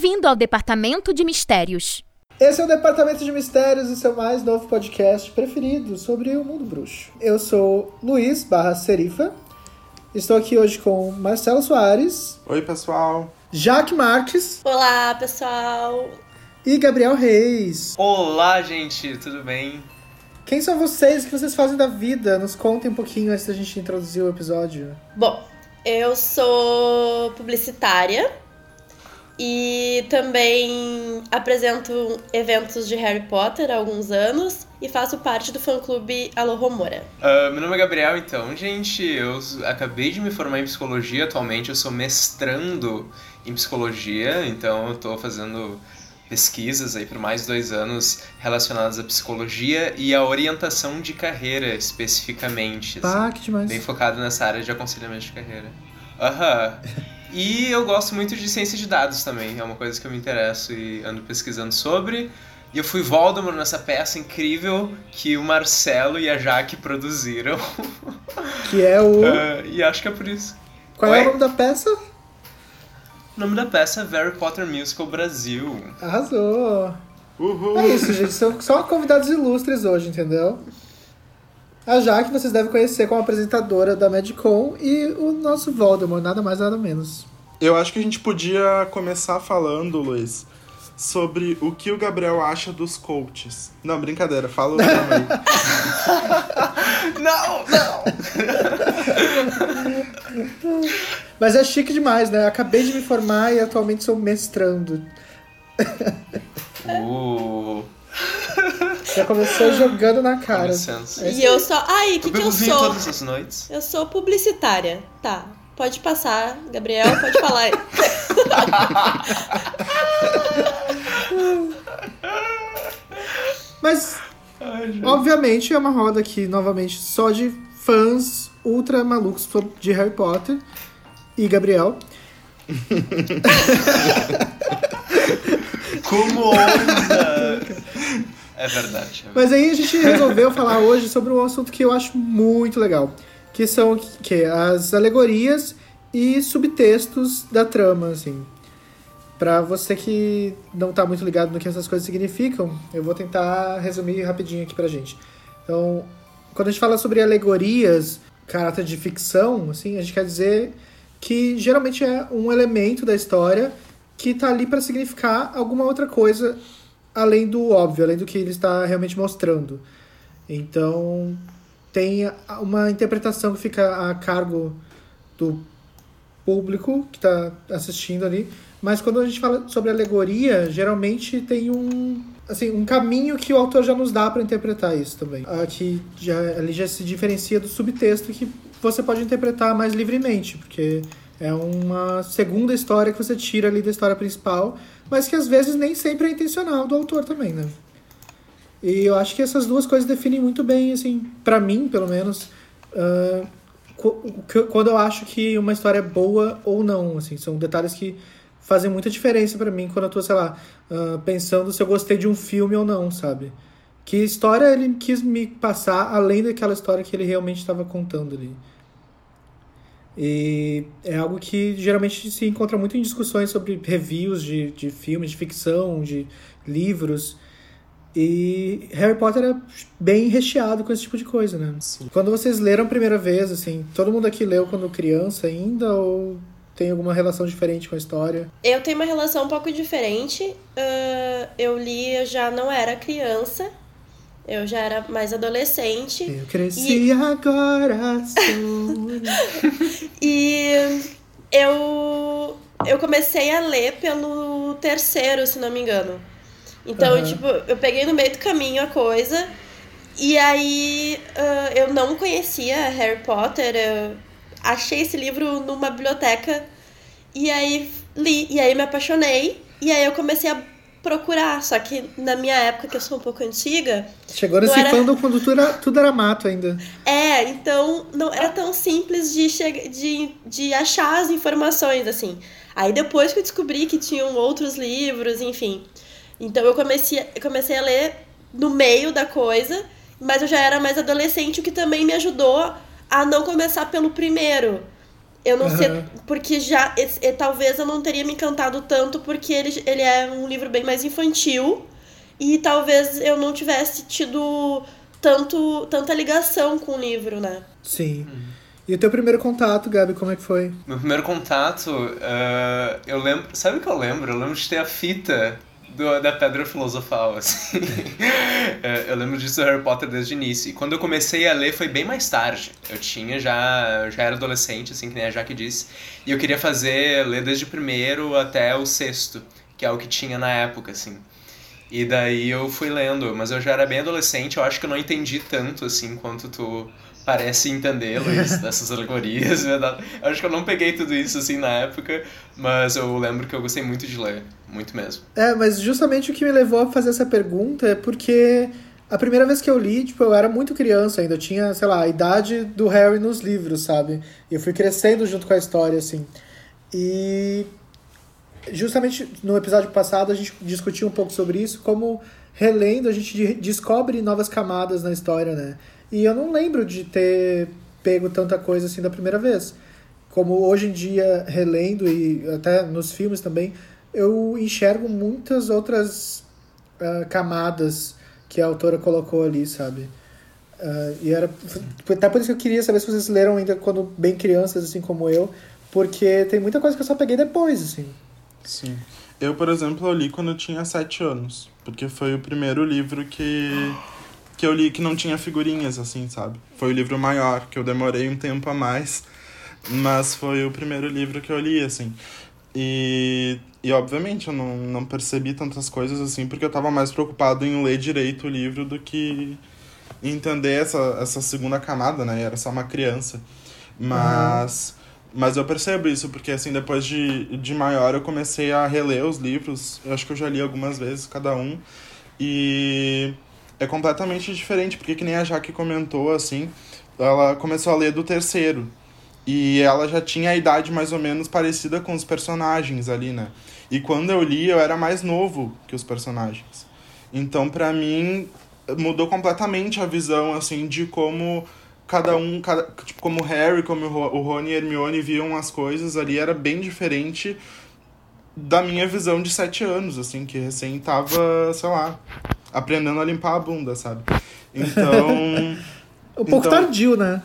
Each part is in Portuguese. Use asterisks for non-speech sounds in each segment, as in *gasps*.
Bem-vindo ao Departamento de Mistérios. Esse é o Departamento de Mistérios, o seu mais novo podcast preferido sobre o mundo bruxo. Eu sou Luiz barra Serifa. Estou aqui hoje com Marcelo Soares. Oi, pessoal. Jaque Marques. Olá, pessoal. E Gabriel Reis. Olá, gente, tudo bem? Quem são vocês? O que vocês fazem da vida? Nos contem um pouquinho antes da gente introduzir o episódio. Bom, eu sou publicitária e também apresento eventos de Harry Potter há alguns anos e faço parte do fã-clube Alô Romora. Uh, meu nome é Gabriel, então, gente, eu acabei de me formar em psicologia atualmente, eu sou mestrando em psicologia, então eu tô fazendo pesquisas aí por mais dois anos relacionadas à psicologia e à orientação de carreira especificamente. Ah, assim, que demais. Bem focado nessa área de aconselhamento de carreira. Aham. *laughs* E eu gosto muito de ciência de dados também, é uma coisa que eu me interesso e ando pesquisando sobre. E eu fui Voldemort nessa peça incrível que o Marcelo e a Jaque produziram. *laughs* Que é o. Uh, e acho que é por isso. Qual Oi? é o nome da peça? O nome da peça é Harry Potter Musical Brasil. Arrasou! Uhul. É isso, gente. São só convidados ilustres hoje, entendeu? A Jaque vocês devem conhecer como apresentadora da Medicom e o nosso Voldemort, nada mais nada menos. Eu acho que a gente podia começar falando, Luiz, sobre o que o Gabriel acha dos coaches. Não, brincadeira, fala o nome aí. *laughs* não, não! Mas é chique demais, né? Acabei de me formar e atualmente sou mestrando. Uh. Já começou jogando na cara. É E eu só. Ai, o que, Eu que eu sou? todas as noites. Eu sou publicitária. Tá. Pode passar, Gabriel, pode falar. *laughs* Mas, Ai, obviamente, é uma roda aqui, novamente, só de fãs ultra malucos de Harry Potter e Gabriel. *laughs* Como ousa! *laughs* É verdade. é. Mas aí a gente resolveu falar hoje sobre um assunto que eu acho muito legal, que são que, as alegorias e subtextos da trama, assim. Pra você que não tá muito ligado no que essas coisas significam, eu vou tentar resumir rapidinho aqui pra gente. Então, quando a gente fala sobre alegorias, caráter de ficção, assim, a gente quer dizer que geralmente é um elemento da história que tá ali para significar alguma outra coisa além do óbvio, além do que ele está realmente mostrando. Então, tem uma interpretação que fica a cargo do público que está assistindo ali, mas quando a gente fala sobre alegoria, geralmente tem um assim, um caminho que o autor já nos dá para interpretar isso também. Aqui já ele já se diferencia do subtexto que você pode interpretar mais livremente, porque é uma segunda história que você tira ali da história principal, mas que às vezes nem sempre é intencional do autor também, né? E eu acho que essas duas coisas definem muito bem, assim, para mim, pelo menos, uh, quando eu acho que uma história é boa ou não, assim, são detalhes que fazem muita diferença para mim quando eu tô, sei lá, uh, pensando se eu gostei de um filme ou não, sabe? Que história ele quis me passar além daquela história que ele realmente estava contando ali. E é algo que geralmente se encontra muito em discussões sobre reviews de, de filmes, de ficção, de livros. E Harry Potter é bem recheado com esse tipo de coisa, né? Sim. Quando vocês leram a primeira vez, assim, todo mundo aqui leu quando criança ainda ou tem alguma relação diferente com a história? Eu tenho uma relação um pouco diferente. Uh, eu li, eu já não era criança. Eu já era mais adolescente. Eu cresci e... agora *laughs* sou. e eu eu comecei a ler pelo terceiro, se não me engano. Então, uhum. tipo, eu peguei no meio do caminho a coisa. E aí uh, eu não conhecia Harry Potter. Eu achei esse livro numa biblioteca. E aí li. E aí me apaixonei. E aí eu comecei a procurar. Só que na minha época, que eu sou um pouco antiga. Chegou nesse era... fandom quando tudo era, tudo era mato ainda. É, então não era tão simples de, che... de, de achar as informações, assim. Aí depois que eu descobri que tinham outros livros, enfim. Então eu comecei, eu comecei a ler no meio da coisa, mas eu já era mais adolescente, o que também me ajudou a não começar pelo primeiro. Eu não sei, Aham. porque já. esse- e talvez eu não teria me encantado tanto, porque ele, ele é um livro bem mais infantil. E talvez eu não tivesse tido tanto, tanta ligação com o livro, né? Sim. E o teu primeiro contato, Gabi, como é que foi? Meu primeiro contato, ah, eu lembro. Sabe o que eu lembro? Eu lembro de ter a fita do- da Pedra Filosofal, assim. *laughs* É, eu lembro disso do Harry Potter desde o início. E quando eu comecei a ler foi bem mais tarde. Eu tinha já. já era adolescente, assim, que nem a Jaque disse. E eu queria fazer, ler desde o primeiro até o sexto, que é o que tinha na época, assim. E daí eu fui lendo, mas eu já era bem adolescente, eu acho que eu não entendi tanto assim quanto tu parece entender, Luiz, *laughs* dessas alegorias, *laughs* verdade. Eu acho que eu não peguei tudo isso assim na época, mas eu lembro que eu gostei muito de ler, muito mesmo. É, mas justamente o que me levou a fazer essa pergunta é porque a primeira vez que eu li, tipo, eu era muito criança ainda, eu tinha, sei lá, a idade do Harry nos livros, sabe? E eu fui crescendo junto com a história, assim. E justamente no episódio passado a gente discutiu um pouco sobre isso, como relendo a gente de- descobre novas camadas na história, né? E eu não lembro de ter pego tanta coisa assim da primeira vez. Como hoje em dia, relendo e até nos filmes também, eu enxergo muitas outras ah, camadas que a autora colocou ali, sabe? Ah, e era até por isso que eu queria saber se vocês leram ainda quando bem crianças, assim como eu, porque tem muita coisa que eu só peguei depois, assim. Sim. Eu, por exemplo, eu li quando eu tinha sete anos. Porque foi o primeiro livro que, que eu li que não tinha figurinhas, assim, sabe? Foi o livro maior, que eu demorei um tempo a mais. Mas foi o primeiro livro que eu li, assim. E, e obviamente, eu não, não percebi tantas coisas assim, porque eu tava mais preocupado em ler direito o livro do que entender essa, essa segunda camada, né? Eu era só uma criança. Mas. Mas eu percebo isso, porque assim, depois de, de maior eu comecei a reler os livros. Eu acho que eu já li algumas vezes cada um. E é completamente diferente, porque que nem a Jaque comentou, assim, ela começou a ler do terceiro. E ela já tinha a idade mais ou menos parecida com os personagens ali, né? E quando eu li, eu era mais novo que os personagens. Então, pra mim, mudou completamente a visão, assim, de como cada um, cada, tipo, como o Harry, como o Ro- o Rony e a Hermione viam as coisas ali, era bem diferente da minha visão de sete anos, assim, que recém tava, sei lá, aprendendo a limpar a bunda, sabe? Então, *laughs* Um pouco Então- tardio, né?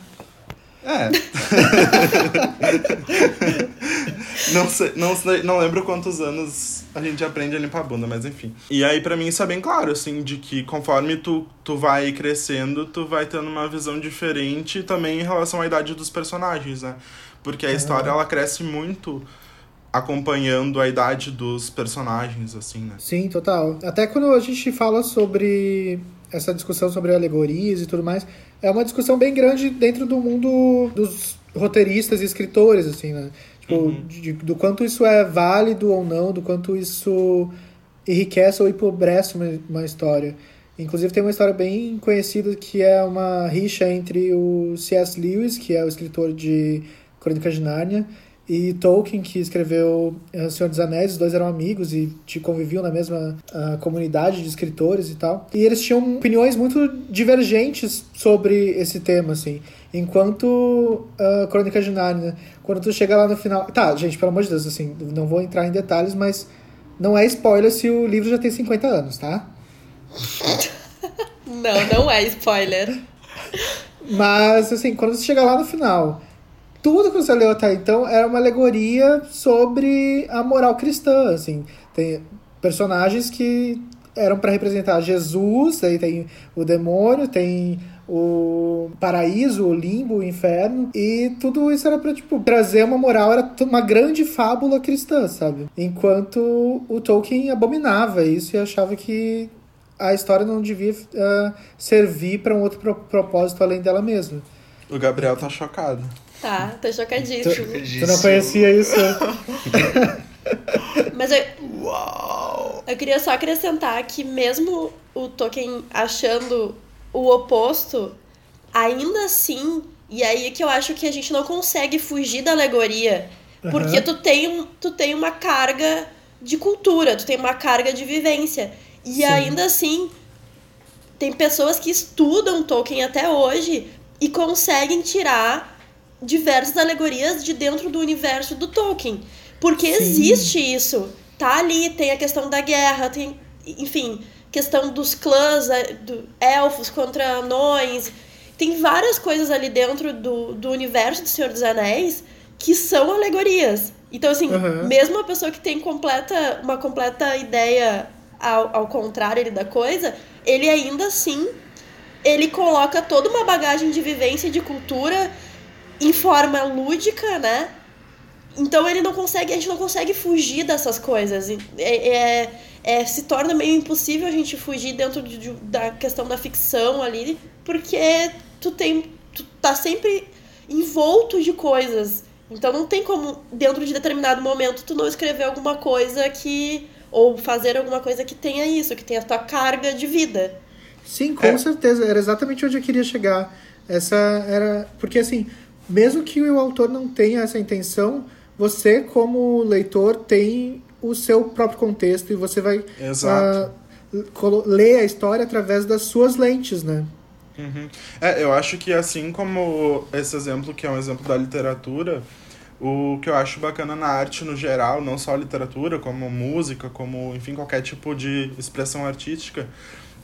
é. *laughs* não, sei, não, sei, não lembro quantos anos a gente aprende a limpar a bunda, mas enfim. E aí, pra mim, isso é bem claro, assim, de que conforme tu, tu vai crescendo, tu vai tendo uma visão diferente também em relação à idade dos personagens, né? Porque a história, ela cresce muito acompanhando a idade dos personagens, assim, né? Sim, total. Até quando a gente fala sobre essa discussão sobre alegorias e tudo mais, é uma discussão bem grande dentro do mundo dos roteiristas e escritores, assim, né? Tipo, de- do quanto isso é válido ou não, do quanto isso enriquece ou empobrece uma, uma história. Inclusive tem uma história bem conhecida que é uma rixa entre o C.S. Lewis, que é o escritor de Crônicas de Nárnia, e Tolkien, que escreveu eh, Senhor dos Anéis, os dois eram amigos e te conviviam na mesma ah, comunidade de escritores e tal. E eles tinham opiniões muito divergentes sobre esse tema, assim. Enquanto uh, Crônicas de Nárnia, quando tu chega lá no final... Tá, gente, pelo amor de Deus, assim, não vou entrar em detalhes, mas não é spoiler se o livro já tem 50 anos, tá? *laughs* Não, não é spoiler. Mas, assim, quando você chega lá no final, tudo que você leu até então era uma alegoria sobre a moral cristã, assim. Tem personagens que eram para representar Jesus, aí tem o demônio, tem o paraíso, o limbo, o inferno, e tudo isso era pra, tipo, trazer uma moral, era tu- uma grande fábula cristã, sabe? Enquanto o Tolkien abominava isso e achava que a história não devia ah, servir para um outro pro- propósito além dela mesma. O Gabriel tá chocado. Tá, tô chocadíssimo. Tu não conhecia isso? *laughs* Mas eu, Uau! eu queria só acrescentar que mesmo o Tolkien achando o oposto, ainda assim, e aí é que eu acho que a gente não consegue fugir da alegoria, porque Aham. tu tem, tu tem uma carga de cultura, tu tem uma carga de vivência. E Sim. ainda assim, tem pessoas que estudam Tolkien até hoje e conseguem tirar diversas alegorias de dentro do universo do Tolkien. Porque Sim. existe isso. Tá ali, tem a questão da guerra, tem, enfim, questão dos clãs, é, do elfos contra anões. Tem várias coisas ali dentro do, do universo do Senhor dos Anéis que são alegorias. Então, assim, uhum. mesmo a pessoa que tem completa, uma completa ideia ao, ao contrário da coisa, ele ainda assim ele coloca toda uma bagagem de vivência e de cultura em forma lúdica, né? Então ele não consegue, a gente não consegue fugir dessas coisas. É, é, é se torna meio impossível a gente fugir dentro de, de, da questão da ficção ali, porque tu tem, tu tá sempre envolto de coisas. Então não tem como, dentro de determinado momento, tu não escrever alguma coisa que. ou fazer alguma coisa que tenha isso, que tenha a tua carga de vida. Sim, com é. certeza. Era exatamente onde eu queria chegar. Essa era. Porque assim, mesmo que o autor não tenha essa intenção, você, como leitor, tem o seu próprio contexto e você vai uh, ler a história através das suas lentes, né? Uhum. É, eu acho que assim como esse exemplo que é um exemplo da literatura, o que eu acho bacana na arte no geral, não só literatura, como música, como enfim qualquer tipo de expressão artística,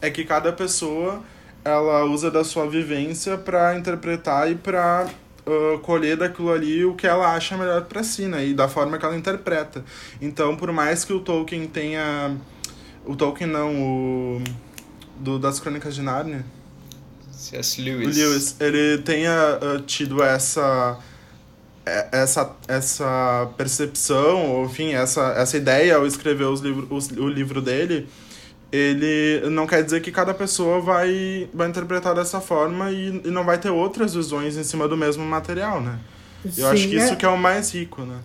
é que cada pessoa ela usa da sua vivência para interpretar e para uh, colher daquilo ali o que ela acha melhor para si, né? E da forma que ela interpreta. Então, por mais que o Tolkien tenha o Tolkien não, o do das Crônicas de Nárnia, C.S. Lewis. Lewis, ele tenha uh, tido essa é, essa, essa percepção, ou enfim, essa, essa ideia ao escrever os livro, os, o livro dele, ele não quer dizer que cada pessoa vai, vai interpretar dessa forma e, e não vai ter outras visões em cima do mesmo material, né? Sim, Eu acho que isso é... que é o mais rico, né?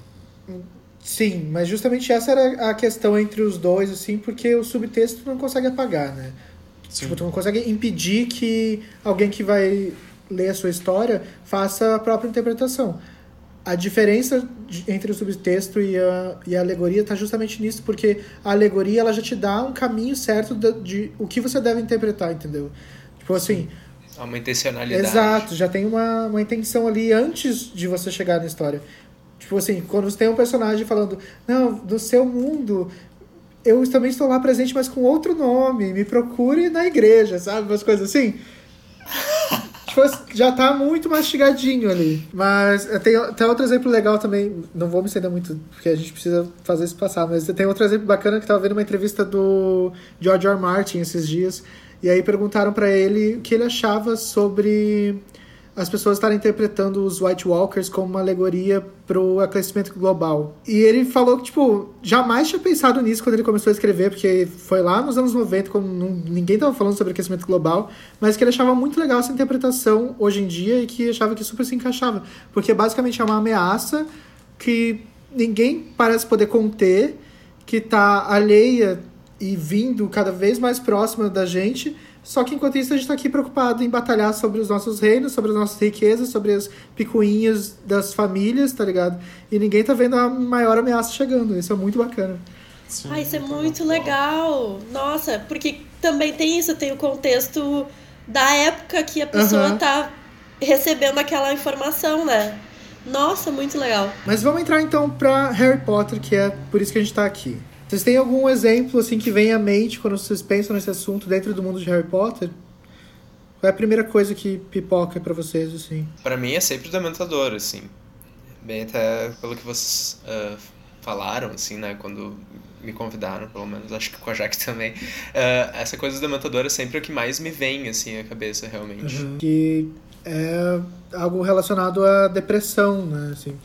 Sim, mas justamente essa era a questão entre os dois, assim, porque o subtexto não consegue apagar, né? Sim. Tipo, tu não consegue impedir que alguém que vai ler a sua história faça a própria interpretação. A diferença entre o subtexto e a, e a alegoria está justamente nisso, porque a alegoria ela já te dá um caminho certo de, de o que você deve interpretar, entendeu? Tipo assim. Há uma intencionalidade. Exato, já tem uma, uma intenção ali antes de você chegar na história. Tipo assim, quando você tem um personagem falando, não, do seu mundo, eu também estou lá presente, mas com outro nome. Me procure na igreja, sabe? Umas coisas assim. *laughs* tipo, já tá muito mastigadinho ali. Mas tem, tem outro exemplo legal também. Não vou me estender muito, porque a gente precisa fazer isso passar. Mas tem outro exemplo bacana que tava vendo uma entrevista do George. R. Martin esses dias. E aí perguntaram para ele o que ele achava sobre as pessoas estarem interpretando os White Walkers como uma alegoria pro aquecimento global. E ele falou que, tipo, jamais tinha pensado nisso quando ele começou a escrever, porque foi lá nos anos 90, quando ninguém tava falando sobre aquecimento global, mas que ele achava muito legal essa interpretação hoje em dia e que achava que super se encaixava. Porque basicamente é uma ameaça que ninguém parece poder conter, que tá alheia e vindo cada vez mais próxima da gente, só que enquanto isso a gente está aqui preocupado em batalhar sobre os nossos reinos, sobre as nossas riquezas, sobre as picuinhas das famílias, tá ligado? E ninguém tá vendo a maior ameaça chegando. Isso é muito bacana. Sim, ah, isso é muito legal. Nossa, porque também tem isso, tem o contexto da época que a pessoa uhum. tá recebendo aquela informação, né? Nossa, muito legal. Mas vamos entrar então pra Harry Potter, que é por isso que a gente tá aqui. Vocês têm algum exemplo assim que vem à mente quando vocês pensam nesse assunto dentro do mundo de Harry Potter? Qual é a primeira coisa que pipoca para vocês assim? Para mim é sempre o Dementador, assim. Bem até pelo que vocês uh, falaram, assim, né, quando me convidaram, pelo menos, acho que com a Jaque também. Uh, essa coisa do Dementador é sempre o que mais me vem, assim, à cabeça, realmente. Uhum. Que é algo relacionado à depressão, né, assim.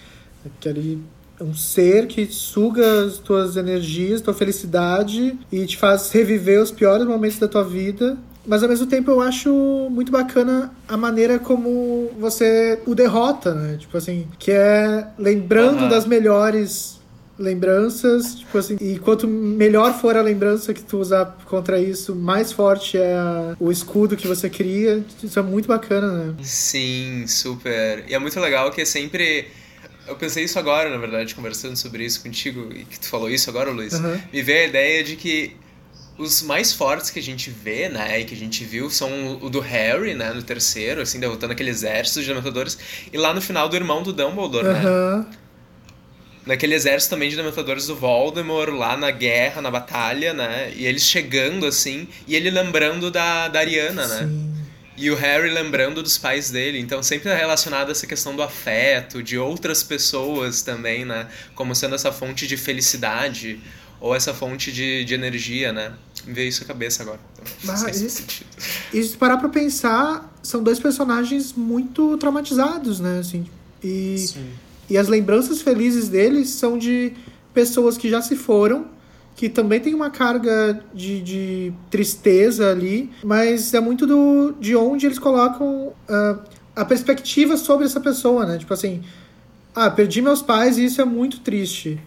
Aquele um ser que suga as tuas energias, tua felicidade e te faz reviver os piores momentos da tua vida. Mas ao mesmo tempo eu acho muito bacana a maneira como você o derrota, né? Tipo assim, que é lembrando uhum. das melhores lembranças, tipo assim, e quanto melhor for a lembrança que tu usar contra isso, mais forte é o escudo que você cria. Isso é muito bacana, né? Sim, super. E é muito legal que é sempre eu pensei isso agora, na verdade, conversando sobre isso contigo, e que tu falou isso agora, Luiz. Uhum. Me veio a ideia de que os mais fortes que a gente vê, né, e que a gente viu são o do Harry, né, no terceiro, assim, derrotando aquele exército de dementadores, e lá no final do irmão do Dumbledore, uhum. né? Naquele exército também de dementadores do Voldemort, lá na guerra, na batalha, né? E eles chegando, assim, e ele lembrando da, da Ariana, né? E o Harry lembrando dos pais dele. Então sempre é relacionado a essa questão do afeto, de outras pessoas também, né? Como sendo essa fonte de felicidade ou essa fonte de, de energia, né? Me veio isso à cabeça agora. Então, Ah, faz e-. E se parar pra pensar, são dois personagens muito traumatizados, né? Assim, e, Sim. e as lembranças felizes deles são de pessoas que já se foram, que também tem uma carga de, de tristeza ali, mas é muito do, de onde eles colocam ah, a perspectiva sobre essa pessoa, né? Tipo assim, ah, perdi meus pais e isso é muito triste.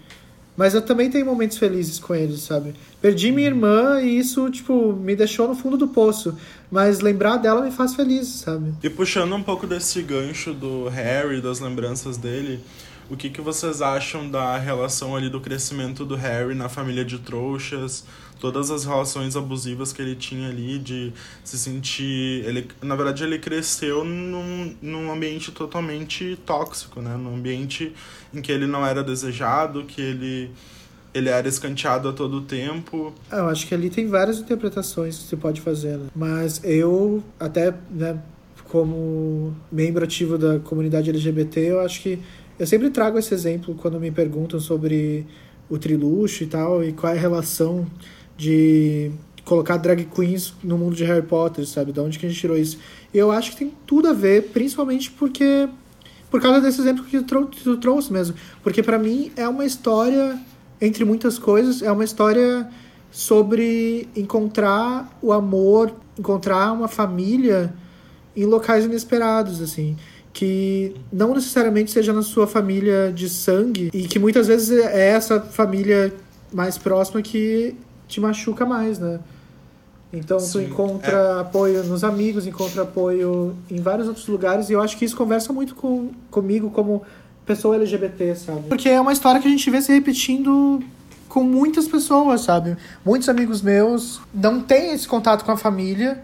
Mas eu também tenho momentos felizes com eles, sabe? Perdi minha irmã e isso, tipo, me deixou no fundo do poço. Mas lembrar dela me faz feliz, sabe? E puxando um pouco desse gancho do Harry, das lembranças dele, o que, que vocês acham da relação ali do crescimento do Harry na família de trouxas? Todas as relações abusivas que ele tinha ali, de se sentir. Ele, na verdade, ele cresceu num, num ambiente totalmente tóxico, né? Num ambiente em que ele não era desejado, que ele, ele era escanteado a todo tempo. Ah, Eu acho que ali tem várias interpretações que se pode fazer, né? Mas eu, até, né, como membro ativo da comunidade LGBT, eu acho que eu sempre trago esse exemplo quando me perguntam sobre o triluxo e tal, e qual é a relação de colocar drag queens no mundo de Harry Potter, sabe? De onde que a gente tirou isso? E eu acho que tem tudo a ver, principalmente porque por causa desse exemplo que tu, que tu trouxe mesmo. Porque pra mim é uma história, entre muitas coisas, é uma história sobre encontrar o amor, encontrar uma família em locais inesperados, assim. Que não necessariamente seja na sua família de sangue, e que muitas vezes é essa família mais próxima que te machuca mais, né? Então tu Sim, encontra apoio nos amigos, encontra apoio em vários outros lugares, e eu acho que isso conversa muito com, comigo como pessoa LGBT, sabe? Porque é uma história que a gente vê se repetindo com muitas pessoas, sabe? Muitos amigos meus não têm esse contato com a família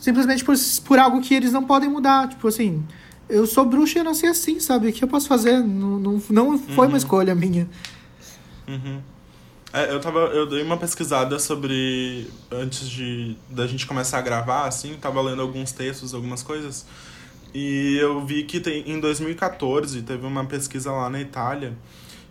simplesmente por, por algo que eles não podem mudar. Tipo assim, eu sou bruxa e eu nasci assim, sabe? O que eu posso fazer? Não, não, não foi uma escolha minha. Uhum. É, eu tava. Eu dei uma pesquisada sobre. Antes de da gente começar a gravar, assim, tava lendo alguns textos, algumas coisas. E eu vi que tem, em 2014 teve uma pesquisa lá na Itália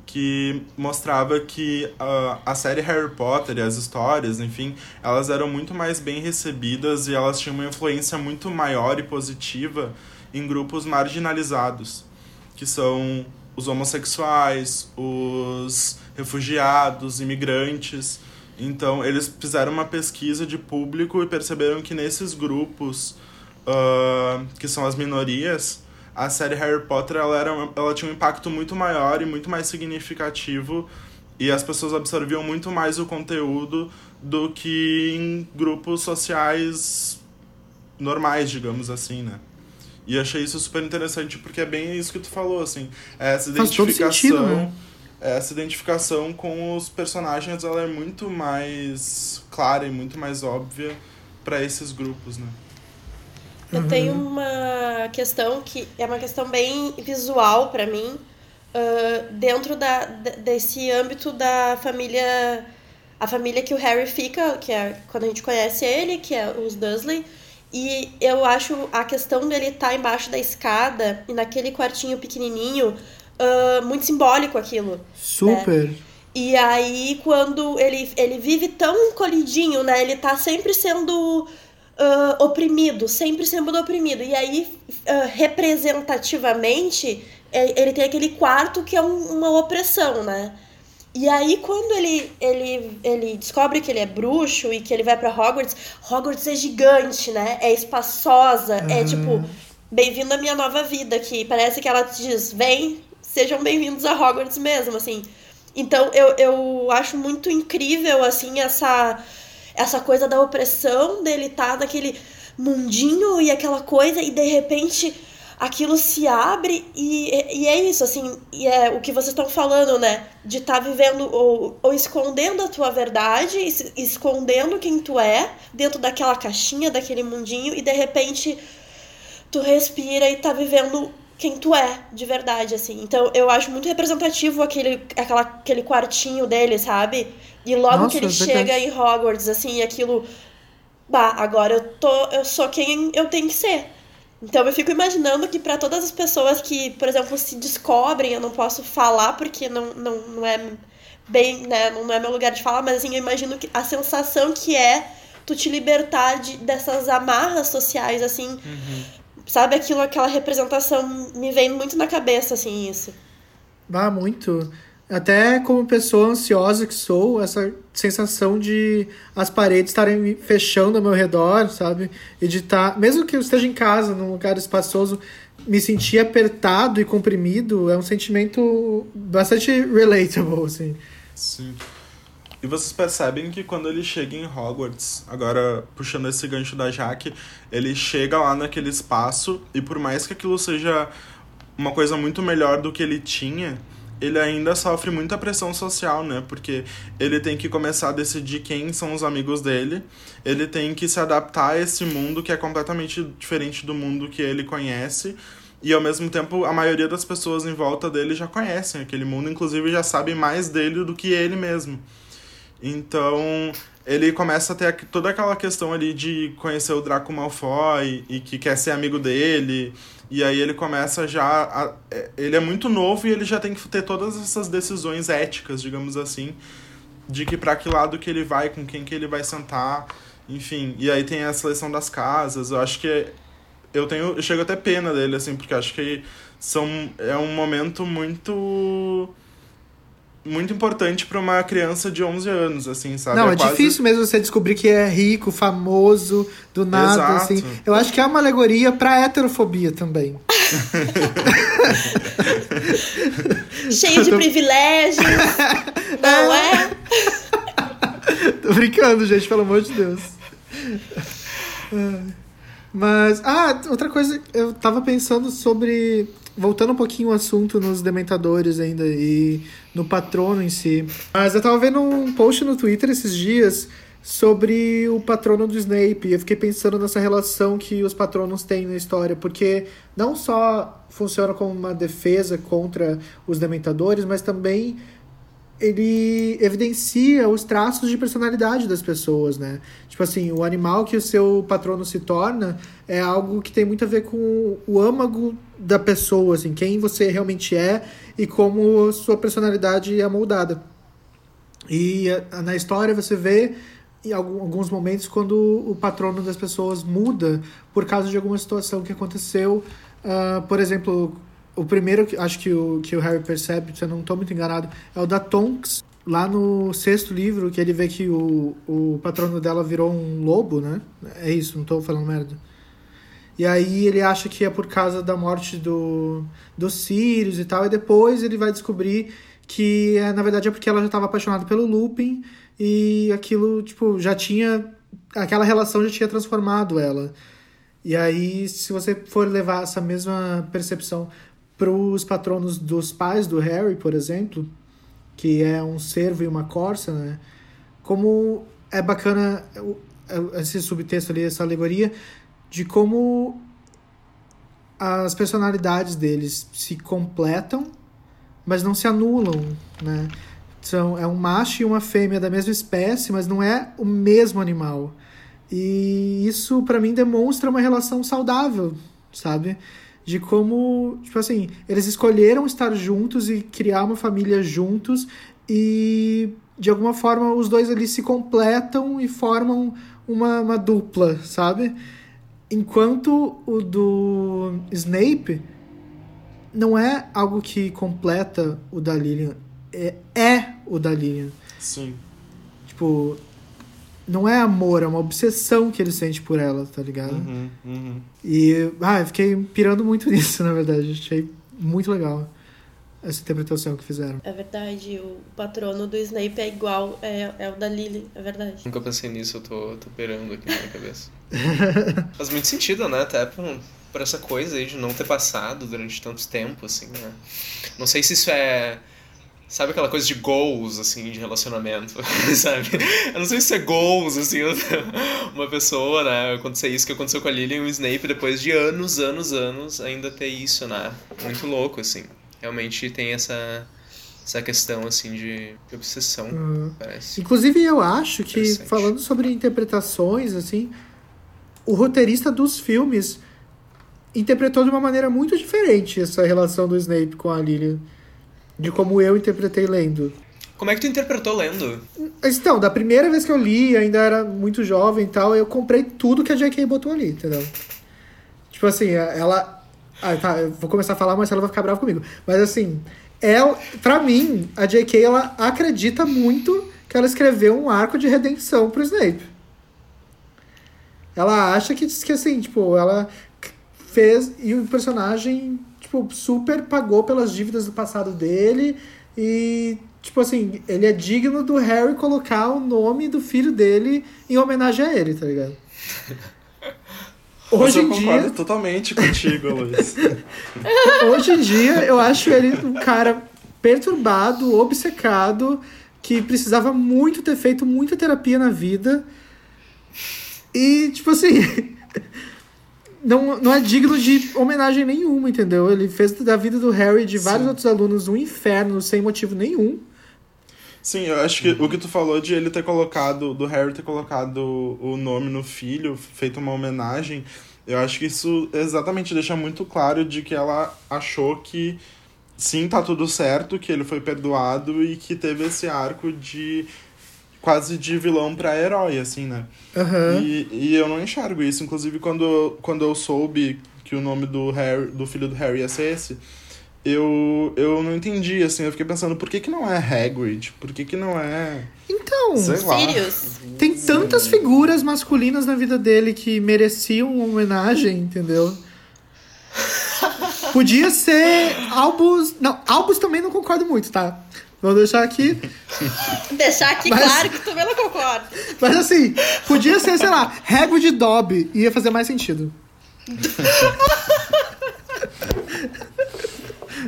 que mostrava que ah, a série Harry Potter e as histórias, enfim, elas eram muito mais bem recebidas e elas tinham uma influência muito maior e positiva em grupos marginalizados, que são os homossexuais, os refugiados, imigrantes. Então, eles fizeram uma pesquisa de público e perceberam que nesses grupos, ah, que são as minorias, a série Harry Potter ela, era, ela tinha um impacto muito maior e muito mais significativo e as pessoas absorviam muito mais o conteúdo do que em grupos sociais normais, digamos assim, né? E achei isso super interessante porque é bem isso que tu falou, assim. Essa Faz todo identificação. sentido, né? Essa identificação com os personagens ela é muito mais clara e muito mais óbvia para esses grupos, né? Eu tenho uma questão que é uma questão bem visual pra mim, ah, dentro da, de- desse âmbito da família. A família que o Harry fica, que é quando a gente conhece ele, que é os Dursley. E eu acho a questão dele estar embaixo da escada e naquele quartinho pequenininho ah, muito simbólico aquilo. Super. E aí, quando ele, ele vive tão encolhidinho, né? Ele tá sempre sendo ah, oprimido, sempre sendo oprimido. E aí, ah, representativamente, é- ele tem aquele quarto que é um- uma opressão, né? E aí, quando ele, ele, ele descobre que ele é bruxo e que ele vai pra Hogwarts, Hogwarts é gigante, né? É espaçosa, é tipo, bem-vindo à minha nova vida, que parece que ela te diz, vem, sejam bem-vindos a Hogwarts mesmo, assim. Então, eu, eu acho muito incrível, assim, essa, essa coisa da opressão dele tá naquele mundinho e aquela coisa, e de repente aquilo se abre e, e é isso, assim, e é o que vocês estão falando, né? De estar tá vivendo ou, ou escondendo a tua verdade, escondendo quem tu é, dentro daquela caixinha, daquele mundinho, e de repente tu respira e tá vivendo quem tu é, de verdade, assim. Então, eu acho muito representativo aquele, aquela, aquele quartinho dele, sabe? E logo Nossa, que ele é chega em Hogwarts, assim, aquilo. Bah, agora eu tô. Eu sou quem eu tenho que ser. Então eu fico imaginando que para todas as pessoas que, por exemplo, se descobrem, eu não posso falar porque não, não, não é bem, né, não é meu lugar de falar, mas assim, eu imagino que a sensação que é tu te libertar de, dessas amarras sociais, assim, uhum. sabe aquilo, aquela representação me vem muito na cabeça, assim, isso. Ah, muito. Até como pessoa ansiosa que sou, essa sensação de as paredes estarem fechando ao meu redor, sabe? E de estar, tá, mesmo que eu esteja em casa, num lugar espaçoso, me sentir apertado e comprimido é um sentimento bastante relatable, assim. Sim. E vocês percebem que quando ele chega em Hogwarts, agora puxando esse gancho da Jaque, ele chega lá naquele espaço e por mais que aquilo seja uma coisa muito melhor do que ele tinha, ele ainda sofre muita pressão social, né? Porque ele tem que começar a decidir quem são os amigos dele, ele tem que se adaptar a esse mundo que é completamente diferente do mundo que ele conhece. E ao mesmo tempo, a maioria das pessoas em volta dele já conhecem aquele mundo, inclusive já sabem mais dele do que ele mesmo. Então, ele começa a ter toda aquela questão ali de conhecer o Draco Malfoy e que quer ser amigo dele. E aí ele começa já. A, é, ele é muito novo e ele já tem que ter todas essas decisões éticas, digamos assim, de que para que lado que ele vai, com quem que ele vai sentar, enfim. E aí tem a seleção das casas. Eu acho que eu tenho, eu chego até pena dele assim, porque acho que são é um momento muito muito importante para uma criança de 11 anos, assim, sabe? Não, é, é quase... difícil mesmo você descobrir que é rico, famoso, do nada, Exato. assim. Eu acho que é uma alegoria pra heterofobia também. *laughs* Cheio de privilégios, *laughs* não é? Tô brincando, gente, pelo amor de Deus. *laughs* Mas, ah, outra coisa, eu tava pensando sobre voltando um pouquinho o assunto nos dementadores ainda e no patrono em si. Mas eu tava vendo um post no Twitter esses dias sobre o patrono do Snape. E eu fiquei pensando nessa relação que os patronos têm na história, porque não só funciona como uma defesa contra os dementadores, mas também ele evidencia os traços de personalidade das pessoas, né? Tipo assim, o animal que o seu patrono se torna é algo que tem muito a ver com o âmago da pessoa, assim, quem você realmente é e como sua personalidade é moldada. E na história você vê em alguns momentos quando o patrono das pessoas muda por causa de alguma situação que aconteceu. Uh, por exemplo, o primeiro acho que o, que o Harry percebe, se eu não estou muito enganado, é o da Tonks, lá no sexto livro, que ele vê que o, o patrono dela virou um lobo, né? É isso, não estou falando merda. E aí ele acha que é por causa da morte do, do Sirius e tal, e depois ele vai descobrir que é, na verdade é porque ela já estava apaixonada pelo Lupin e aquilo, tipo, já tinha. aquela relação já tinha transformado ela. E aí, se você for levar essa mesma percepção para os patronos dos pais do Harry, por exemplo, que é um cervo e uma corça, né? Como é bacana esse subtexto ali, essa alegoria de como as personalidades deles se completam, mas não se anulam, né? São, é um macho e uma fêmea da mesma espécie, mas não é o mesmo animal. E isso, para mim, demonstra uma relação saudável, sabe? De como, tipo assim, eles escolheram estar juntos e criar uma família juntos e de alguma forma os dois ali se completam e formam uma, uma dupla, sabe? Enquanto o do Snape não é algo que completa o da Lilian, é, é o da Lilian. Sim. Tipo, não é amor, é uma obsessão que ele sente por ela, tá ligado? Uhum, uhum. E, ah, eu fiquei pirando muito *laughs* nisso, na verdade. Achei muito legal essa interpretação que fizeram. É verdade, o patrono do Snape é igual, é, é o da Lily, é verdade. Nunca pensei nisso, eu tô, tô pirando aqui na minha cabeça. *laughs* Faz muito sentido, né? Até por essa coisa aí de não ter passado durante tanto tempo, assim, né? Não sei se isso é. Sabe aquela coisa de goals, assim, de relacionamento, *laughs* sabe? Eu não sei se é goals, assim, *laughs* uma pessoa, né? Acontecer isso que aconteceu com a Lily e o Snape depois de anos, anos, anos, ainda ter isso, né? Muito louco, assim. Realmente tem essa, essa questão, assim, de, de obsessão, Uhum. parece. Inclusive, eu acho que, falando sobre interpretações, assim, o roteirista dos filmes interpretou de uma maneira muito diferente essa relação do Snape com a Lily. De como eu interpretei lendo. Como é que tu interpretou lendo? Então, da primeira vez que eu li, ainda era muito jovem e tal, eu comprei tudo que a J.K. botou ali, entendeu? Tipo assim, ela. Ah, tá, eu vou começar a falar, mas ela vai ficar brava comigo. Mas assim, ela, pra mim, a J.K. ela acredita muito que ela escreveu um arco de redenção pro Snape. Ela acha que, que assim, tipo, ela fez. E o personagem, tipo, super pagou pelas dívidas do passado dele. E, tipo assim, ele é digno do Harry colocar o nome do filho dele em homenagem a ele, tá ligado? *laughs* Mas Hoje eu em concordo dia, totalmente contigo, Luiz. *laughs* hoje em dia, eu acho ele um cara perturbado, obcecado, que precisava muito ter feito muita terapia na vida. E, tipo assim, *laughs* não, não é digno de homenagem nenhuma, entendeu? Ele fez da vida do Harry e de vários Sim. outros alunos um inferno sem motivo nenhum. Sim, eu acho que o que tu falou de ele ter colocado, do Harry ter colocado o nome no filho, feito uma homenagem, eu acho que isso exatamente deixa muito claro de que ela achou que sim, tá tudo certo, que ele foi perdoado e que teve esse arco de quase de vilão pra herói, assim, né? Aham. E, e eu não enxergo isso. Inclusive, quando, eu- quando eu soube que o nome do Harry, do filho do Harry ia ser esse, eu, eu não entendi, assim. Eu fiquei pensando, por que que não é Hagrid? Por que que não é... Então, Sei lá. Tem tantas figuras masculinas na vida dele que mereciam uma homenagem, entendeu? *laughs* Podia ser Albus. Não, Albus também não concordo muito, tá? Vou deixar aqui. *laughs* Deixar aqui Mas- claro que também não concordo. Mas assim, podia ser, sei lá, Hagrid Dobby. Ia fazer mais sentido.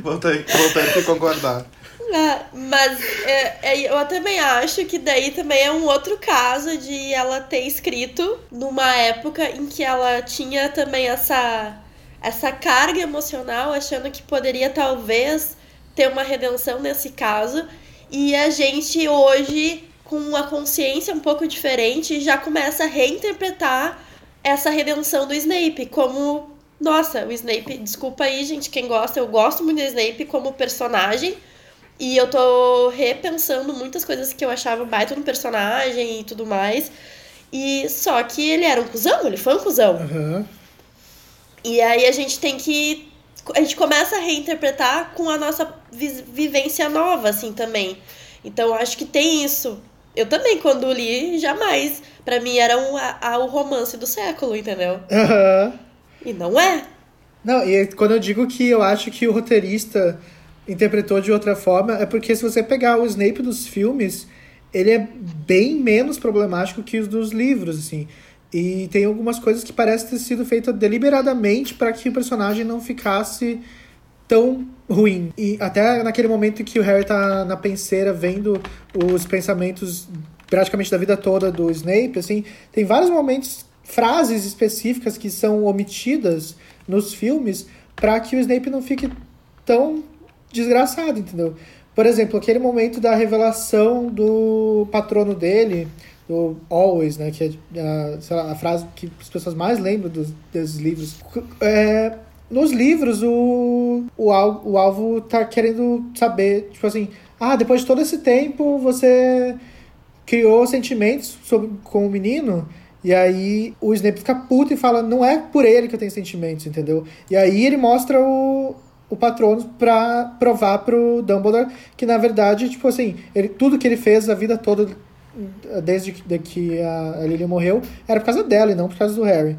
Vou ter que concordar. É, mas é, é, eu também acho que daí também é um outro caso de ela ter escrito numa época em que ela tinha também essa, essa carga emocional, achando que poderia talvez ter uma redenção nesse caso. E a gente hoje, com uma consciência um pouco diferente, já começa a reinterpretar essa redenção do Snape como. Nossa, o Snape, desculpa aí, gente, quem gosta, eu gosto muito do Snape como personagem. E eu tô repensando muitas coisas que eu achava baita no personagem e tudo mais. E só que ele era um cuzão, ele foi um cuzão. Aham. E aí a gente tem que. A gente começa a reinterpretar com a nossa vi- vivência nova, assim, também. Então acho que tem isso. Eu também, quando li, jamais. Pra mim era um, a, o romance do século, entendeu? Aham. E não é. Não, e quando eu digo que eu acho que o roteirista interpretou de outra forma, é porque se você pegar o Snape dos filmes, ele é bem menos problemático que os dos livros, assim. E tem algumas coisas que parecem ter sido feitas deliberadamente para que o personagem não ficasse tão ruim. E até naquele momento que o Harry tá na penseira vendo os pensamentos praticamente da vida toda do Snape, assim, tem vários momentos, frases específicas que são omitidas nos filmes para que o Snape não fique tão desgraçado, entendeu? Por exemplo, aquele momento da revelação do patrono dele, do Always, né? Que é a, sei lá, a frase que as pessoas mais lembram dos, livros. É, nos livros, o, o, al, o alvo tá querendo saber, tipo assim, ah, depois de todo esse tempo você criou sentimentos sobre, com o menino. E aí o Snape fica puto e fala, não é por ele que eu tenho sentimentos, entendeu? E aí ele mostra o, o Patronus pra provar pro Dumbledore que, na verdade, tipo assim, ele, tudo que ele fez a vida toda, desde que, a, Lily morreu, era por causa dela e não por causa do Harry.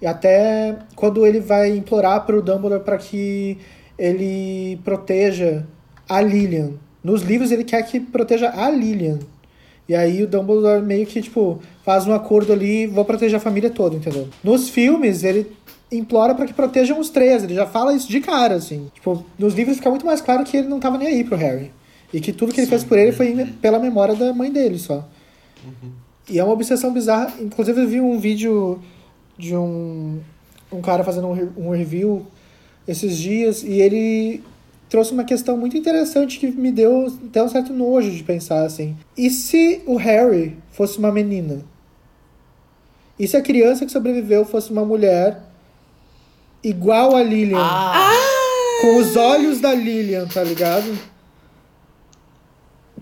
E até quando ele vai implorar pro Dumbledore para que ele proteja a Lilian. Nos livros ele quer que proteja a Lilian. E aí o Dumbledore meio que, tipo, faz um acordo ali, vou proteger a família toda, entendeu? Nos filmes, ele implora para que protejam os três. Ele já fala isso de cara, assim. Tipo, nos livros fica muito mais claro que ele não tava nem aí pro Harry. E que tudo que ele fez por ele foi pela memória da mãe dele só. E é uma obsessão bizarra. Inclusive, eu vi um vídeo de um, um cara fazendo um, um review esses dias e ele trouxe uma questão muito interessante que me deu até um certo nojo de pensar assim. E se o Harry fosse uma menina? E se a criança que sobreviveu fosse uma mulher igual a Lilian? Ah, Com os olhos da Lilian, tá ligado?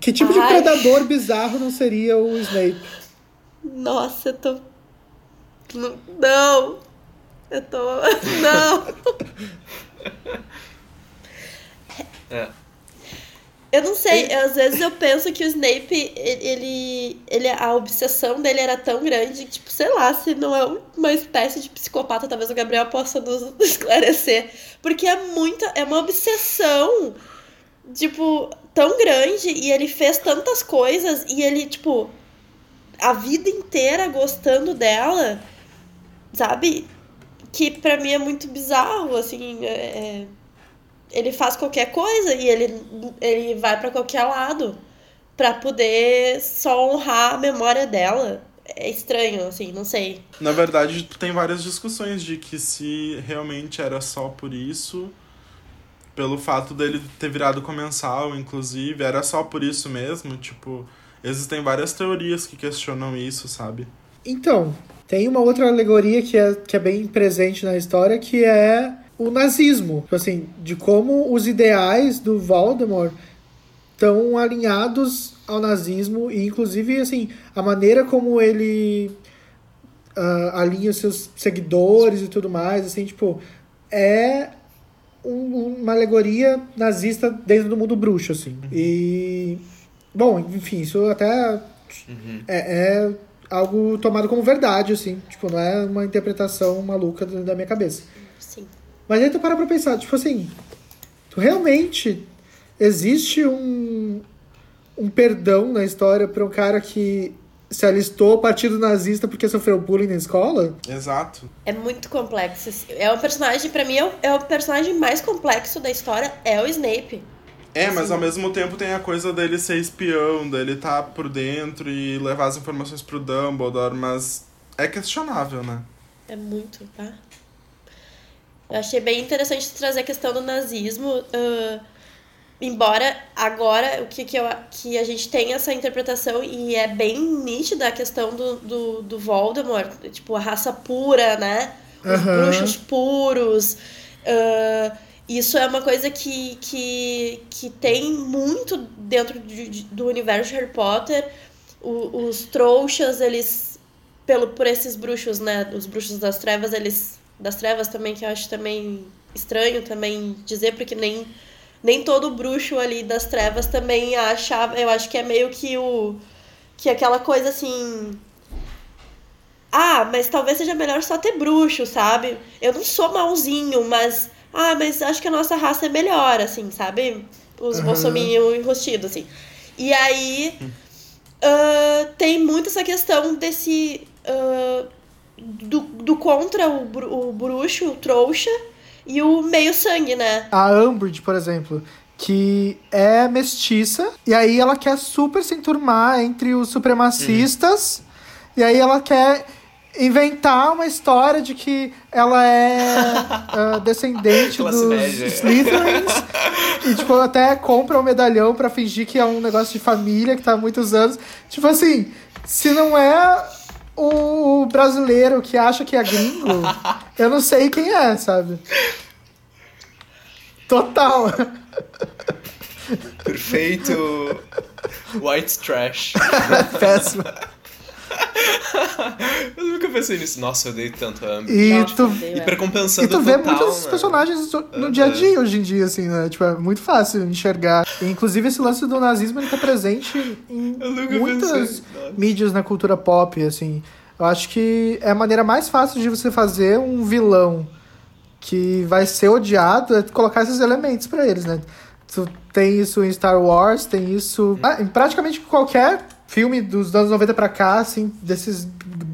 Que tipo de Ai. predador bizarro não seria o Snape? Nossa, eu tô. Não. não. Eu tô. *laughs* Não. É. Eu não sei, eu- às vezes eu penso que o Snape, ele, ele, a obsessão dele era tão grande, tipo, sei lá, se não é uma espécie de psicopata, talvez o Gabriel possa nos *laughs* esclarecer. Porque é muita, é uma obsessão, tipo, tão grande, e ele fez tantas coisas, e ele, tipo, a vida inteira gostando dela, sabe? Que pra mim é muito bizarro, assim, é- é ele faz qualquer coisa e ele, ele vai pra qualquer lado pra poder só honrar a memória dela. É estranho, assim, não sei. Na verdade, tem várias discussões de que se realmente era só por isso, pelo fato dele ter virado comensal, inclusive, era só por isso mesmo, tipo, existem várias teorias que questionam isso, sabe? Então, tem uma outra alegoria que é, que é bem presente na história, que é o nazismo. Tipo assim, de como os ideais do Voldemort estão alinhados ao nazismo e, inclusive, assim, a maneira como ele ah, alinha os seus seguidores e tudo mais, assim, tipo, é um- uma alegoria nazista dentro do mundo bruxo, assim. E, bom, enfim, isso até é, é algo tomado como verdade, assim. Tipo, não é uma interpretação maluca da da minha cabeça. Sim. Mas aí tu para pra pensar, tipo assim, tu realmente existe um, um perdão na história pra um cara que se alistou ao partido nazista porque sofreu bullying na escola? Exato. É muito complexo. É o personagem, pra mim, é o, é o personagem mais complexo da história, é o Snape. É, mas ao mesmo tempo tem a coisa dele ser espião, dele tá por dentro e levar as informações pro Dumbledore, mas é questionável, né? É muito, tá? Eu achei bem interessante trazer a questão do nazismo. ah, embora agora o que, que, eu, que a gente tem essa interpretação e é bem nítida a questão do, do, do Voldemort, tipo, a raça pura, né? Os Aham. bruxos puros. ah, isso é uma coisa que, que, que tem muito dentro de- de- do universo de Harry Potter. O- os trouxas, eles pelo por esses bruxos, né? Os bruxos das trevas, eles das trevas também que eu acho também estranho também dizer porque nem nem todo bruxo ali das trevas também achava, eu acho que é meio que o que aquela coisa assim ah, mas talvez seja melhor só ter bruxo, sabe? Eu não sou malzinho, mas ah, mas acho que a nossa raça é melhor, assim, sabe? Os Aham. bolsominho enrostidos, assim. E aí ah, tem muito essa questão desse. ah, do, do contra o, o bruxo, o trouxa, e o meio sangue, né? A Umbridge, por exemplo, que é mestiça, e aí ela quer super se enturmar entre os supremacistas, e aí ela quer inventar uma história de que ela é *laughs* ah, descendente dos média. Slytherins, *laughs* e tipo, até compra um medalhão pra fingir que é um negócio de família que tá há muitos anos. Tipo assim, se não é o brasileiro que acha que é gringo, *laughs* eu não sei quem é, sabe? Total. Perfeito white trash. *laughs* Péssimo. *laughs* eu nunca pensei nisso. Nossa, eu odeio tanto a Amber. E Nossa, tu, E ela. precompensando e tu vê total, muitos né? personagens no dia a dia hoje em dia, assim, né? Tipo, é muito fácil enxergar. E, inclusive, esse lance do nazismo, ele tá presente em *laughs* muitas mídias na cultura pop, assim. Eu acho que é a maneira mais fácil de você fazer um vilão que vai ser odiado é colocar esses elementos pra eles, né? Tu tem isso em Star Wars, tem isso ah, em praticamente qualquer filme dos anos 90 pra cá, assim, desses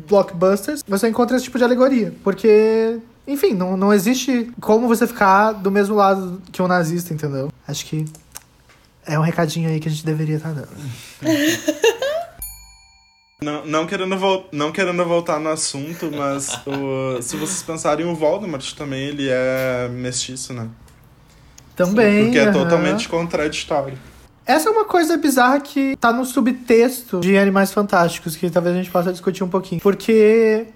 blockbusters, você encontra esse tipo de alegoria, porque Enfim, não, não existe como você ficar do mesmo lado que um nazista, entendeu? Acho que é um recadinho aí que a gente deveria estar tá dando. *laughs* Não, não, querendo não querendo voltar no assunto, mas o, se vocês pensarem, o Voldemort também ele é mestiço, né? Também. Porque é totalmente contraditório. Essa é uma coisa bizarra que tá no subtexto de Animais Fantásticos, que talvez a gente possa discutir um pouquinho. Porque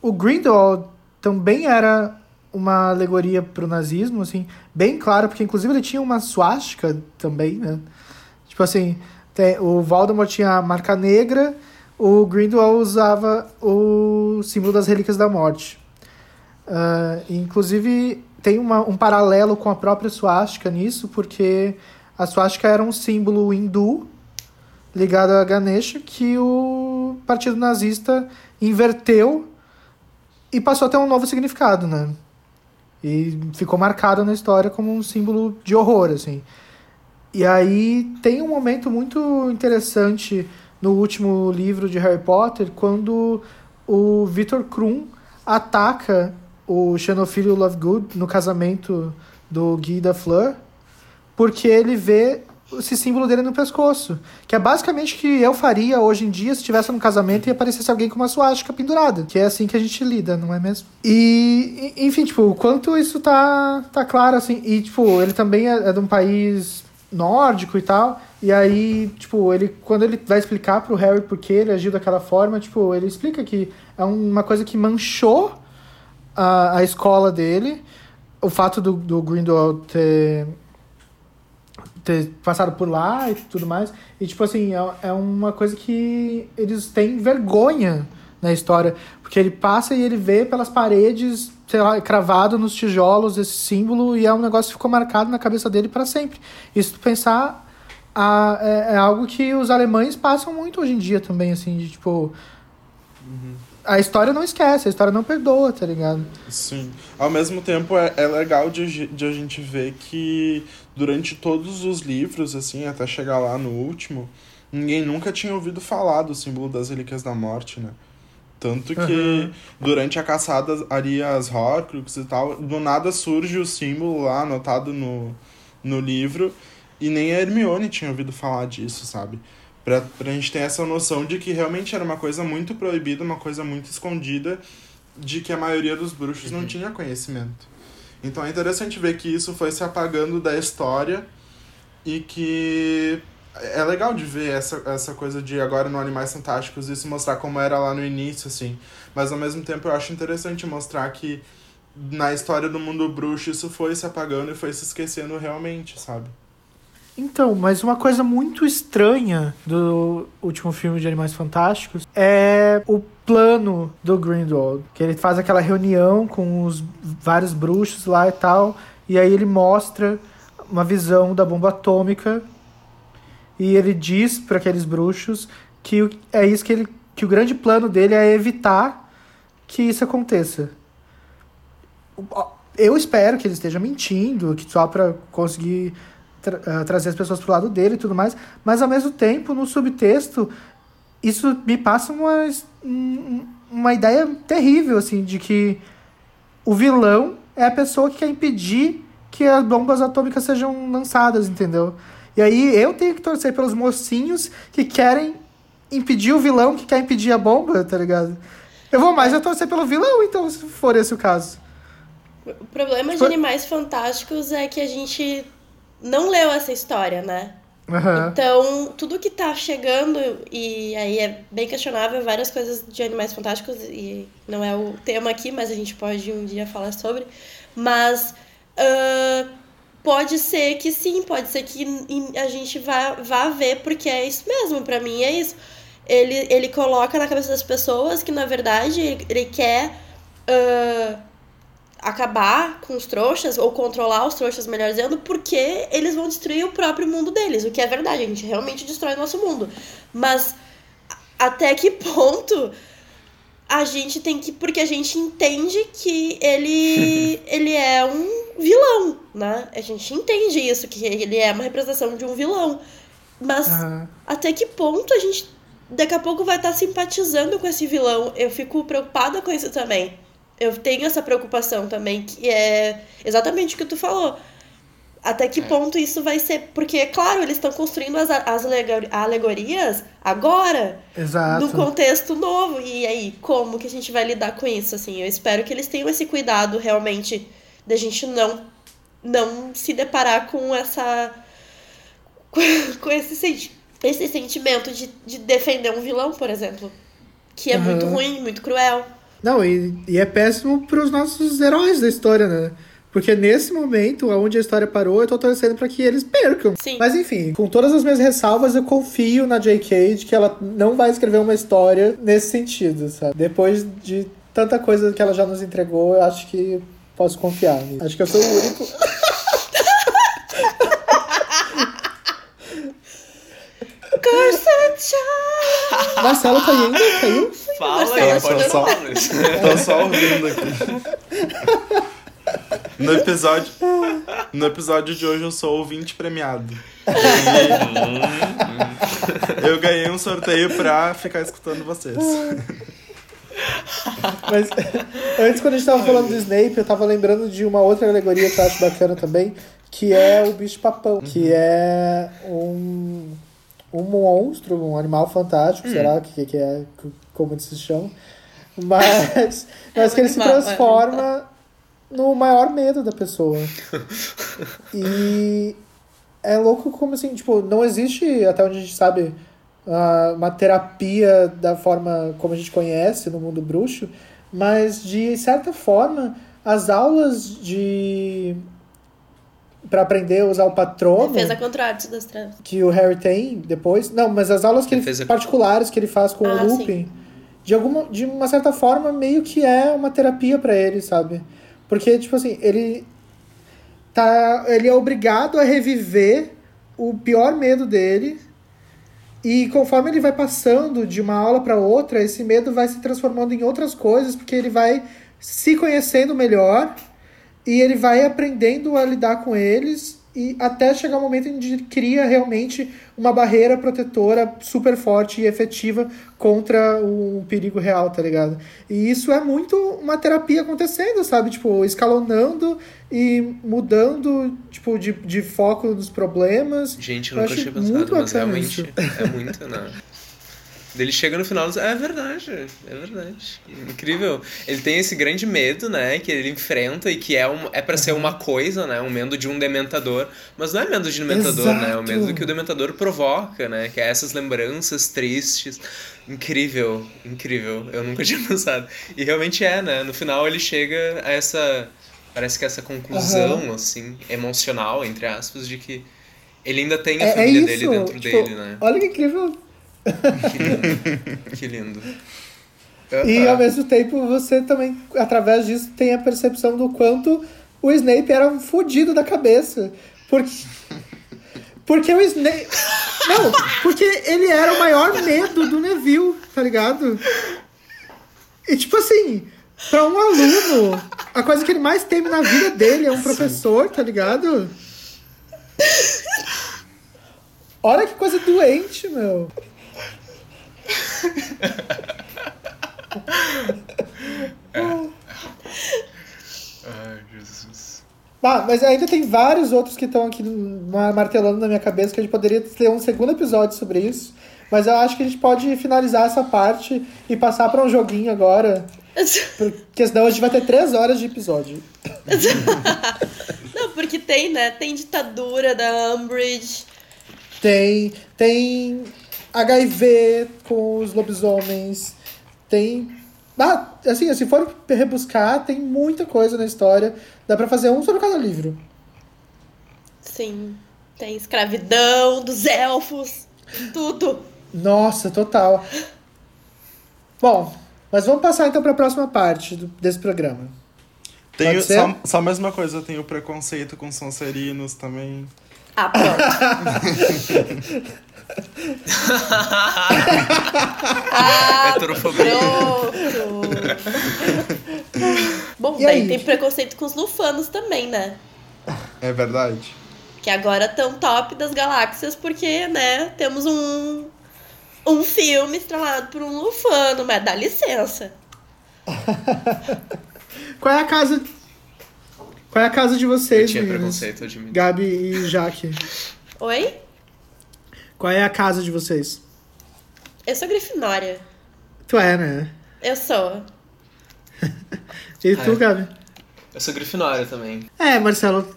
o Grindelwald também era uma alegoria pro nazismo, assim, bem claro, porque inclusive ele tinha uma suástica também, né? Tipo assim, tem, o Voldemort tinha a marca negra o Grindelwald usava o símbolo das Relíquias da Morte. Uh, inclusive, tem uma, um paralelo com a própria suástica nisso, porque a suástica era um símbolo hindu ligado a Ganesha que o partido nazista inverteu e passou a ter um novo significado, né? E ficou marcado na história como um símbolo de horror, assim. E aí tem um momento muito interessante no último livro de Harry Potter, quando o Victor Krum ataca o Xenofilho Lovegood no casamento do Guy da Fleur, porque ele vê esse símbolo dele no pescoço. Que é basicamente o que eu faria hoje em dia se estivesse num casamento e aparecesse alguém com uma suástica pendurada. Que é assim que a gente lida, não é mesmo? E, enfim, tipo, o quanto isso tá, tá claro, assim. E, tipo, ele também é, é de um país nórdico e tal. E aí, tipo, ele quando ele vai explicar pro Harry por que ele agiu daquela forma, tipo, ele explica que é uma coisa que manchou a, a escola dele. O fato do, do Grindelwald ter, ter passado por lá e tudo mais. E, tipo assim, é, é uma coisa que eles têm vergonha na história. Porque ele passa e ele vê pelas paredes, sei lá, cravado nos tijolos esse símbolo e é um negócio que ficou marcado na cabeça dele para sempre. Se tu pensar, a, é, é, algo que os alemães passam muito hoje em dia também, assim, de tipo. A história não esquece, a história não perdoa, tá ligado? Sim. Ao mesmo tempo, é, é legal de, de a gente ver que durante todos os livros, assim, até chegar lá no último, ninguém nunca tinha ouvido falar do símbolo das Relíquias da Morte, né? Tanto que uhum. durante a caçada ali as Horcrux e tal, do nada surge o símbolo lá anotado no, no livro e nem a Hermione tinha ouvido falar disso, sabe? Pra, pra gente ter essa noção de que realmente era uma coisa muito proibida, uma coisa muito escondida, de que a maioria dos bruxos uhum. não tinha conhecimento. Então é interessante ver que isso foi se apagando da história e que é legal de ver essa, essa coisa de agora no Animais Fantásticos isso mostrar como era lá no início, assim. Mas ao mesmo tempo eu acho interessante mostrar que na história do mundo bruxo isso foi se apagando e foi se esquecendo realmente, sabe? Então, mas uma coisa muito estranha do último filme de Animais Fantásticos é o plano do Grindelwald, que ele faz aquela reunião com os vários bruxos lá e tal, e aí ele mostra uma visão da bomba atômica e ele diz para aqueles bruxos que é isso que ele que o grande plano dele é evitar que isso aconteça. Eu espero que ele esteja mentindo, que só para conseguir tra uh, trazer as pessoas pro lado dele e tudo mais, mas ao mesmo tempo, no subtexto, isso me passa uma, uma ideia terrível, assim, de que o vilão é a pessoa que quer impedir que as bombas atômicas sejam lançadas, entendeu? E aí eu tenho que torcer pelos mocinhos que querem impedir o vilão que quer impedir a bomba, tá ligado? Eu vou mais eu torcer pelo vilão, então, se for esse o caso. O problema de Animais Fantásticos é que a gente não leu essa história, né? Uhum. Então, tudo que tá chegando, e aí é bem questionável, várias coisas de Animais Fantásticos, e não é o tema aqui, mas a gente pode um dia falar sobre. Mas uh, pode ser que sim, pode ser que a gente vá, vá ver, porque é isso mesmo, para mim é isso. Ele, ele coloca na cabeça das pessoas que, na verdade, ele, ele quer. Uh, acabar com os trouxas, ou controlar os trouxas, melhor dizendo, porque eles vão destruir o próprio mundo deles, o que é verdade, a gente realmente destrói o nosso mundo. Mas até que *laughs* ponto a gente tem que. Porque a gente entende que ele, *laughs* ele é um vilão, né? A gente entende isso, que ele é uma representação de um vilão. Mas uhum. até que ponto a gente daqui a pouco vai estar simpatizando com esse vilão? Eu fico preocupada com isso também. Eu tenho essa preocupação também, que é exatamente o que tu falou. Até que ponto isso vai ser. Porque, claro, eles estão construindo as, as alegorias agora, Exato. num contexto novo. E aí, como que a gente vai lidar com isso? Assim, eu espero que eles tenham esse cuidado realmente da gente não, não se deparar com essa. *laughs* com esse, esse sentimento de, de defender um vilão, por exemplo. Que é Uhum. muito ruim, muito cruel. Não, e, e é péssimo pros nossos heróis da história, né? Porque nesse momento, onde a história parou, eu tô torcendo pra que eles percam. Sim. Mas enfim, com todas as minhas ressalvas, eu confio na J.K. de que ela não vai escrever uma história nesse sentido, sabe? Depois de tanta coisa que ela já nos entregou, eu acho que posso confiar nisso. Acho que eu sou o único. *laughs* *laughs* Marcelo tá indo? Caiu? Fala Marcelo, aí, pode Luiz. *laughs* Tô só ouvindo aqui. No episódio, no episódio de hoje eu sou ouvinte premiado. E eu ganhei um sorteio pra ficar escutando vocês. Mas antes, quando a gente tava falando do Snape, eu tava lembrando de uma outra alegoria que eu acho bacana também, que é o bicho-papão, que é um, um monstro, um animal fantástico, será que, que é, como eles se chamam, mas, *laughs* mas que ele se é. transforma no maior medo da pessoa. *laughs* E é louco como assim, tipo, não existe, até onde a gente sabe, ah, uma terapia da forma como a gente conhece no mundo bruxo, mas de certa forma, as aulas de para aprender a usar o patrono Defesa contra a arte das trevas. que o Harry tem depois, não, mas as aulas que ele, particulares que ele faz com Ah, o Lupin, de alguma de uma certa forma meio que é uma terapia pra ele, sabe? Porque tipo assim, ele tá, ele é obrigado a reviver o pior medo dele. E conforme ele vai passando de uma aula para outra, esse medo vai se transformando em outras coisas, porque ele vai se conhecendo melhor e ele vai aprendendo a lidar com eles e até chegar um momento em que ele cria realmente uma barreira protetora super forte e efetiva contra um perigo real, tá ligado? E isso é muito uma terapia acontecendo, sabe? Tipo, escalonando e mudando, tipo, de, de foco nos problemas. Gente, eu nunca muito pensado, mas realmente isso. é muito, né? *laughs* Ele chega no final e diz, é verdade, é verdade. Incrível. Ele tem esse grande medo, né, que ele enfrenta e que é, um, é para ser uma coisa, né, um medo de um dementador. Mas não é medo de dementador, né, é o medo Exato. que o dementador provoca, né, que é essas lembranças tristes. Incrível, incrível. Eu nunca *laughs* tinha pensado. E realmente é, né, no final ele chega a essa, parece que essa conclusão, assim, emocional, entre aspas, de que ele ainda tem a É, é família isso. dele dentro tipo, dele, né? Olha que incrível. *laughs* Que lindo. que lindo. E ao mesmo tempo você também, através disso, tem a percepção do quanto o Snape era um fodido da cabeça. Porque. Porque o Snape. Não, porque ele era o maior medo do Neville, tá ligado? E tipo assim, pra um aluno, a coisa que ele mais teme na vida dele é um professor, tá ligado? Olha que coisa doente, meu. *laughs* Ai, Jesus. Ah, mas ainda tem vários outros que estão aqui ma- martelando na minha cabeça que a gente poderia ter um segundo episódio sobre isso. Mas eu acho que a gente pode finalizar essa parte e passar para um joguinho agora. Porque senão a gente vai ter três horas de episódio. *laughs* Não, porque tem, né? Tem ditadura da Umbridge. Tem, tem HIV com os lobisomens. Tem. Ah, assim, se for rebuscar, tem muita coisa na história. Dá pra fazer um sobre cada livro. Sim. Tem escravidão dos elfos. Tudo. Nossa, total. Bom, mas vamos passar então para a próxima parte do- desse programa. Ser? só, só mais uma coisa, eu tenho preconceito com Sonserinos também. Ah, pronto. *laughs* ah. Bom, E daí aí? tem preconceito com os lufanos também, né? É verdade? Que agora estão top das galáxias porque, né, temos um, um filme estrelado por um lufano, mas dá licença. *laughs* Qual é a casa. Qual é a casa de Eu vocês, tinha meninas? preconceito, eu admito. Gabi e Jaque. Oi? Qual é a casa de vocês? Eu sou Grifinória. Tu é, né? Eu sou. *laughs* E tu, Ah, é. Gabi? Eu sou Grifinória também. É, Marcelo.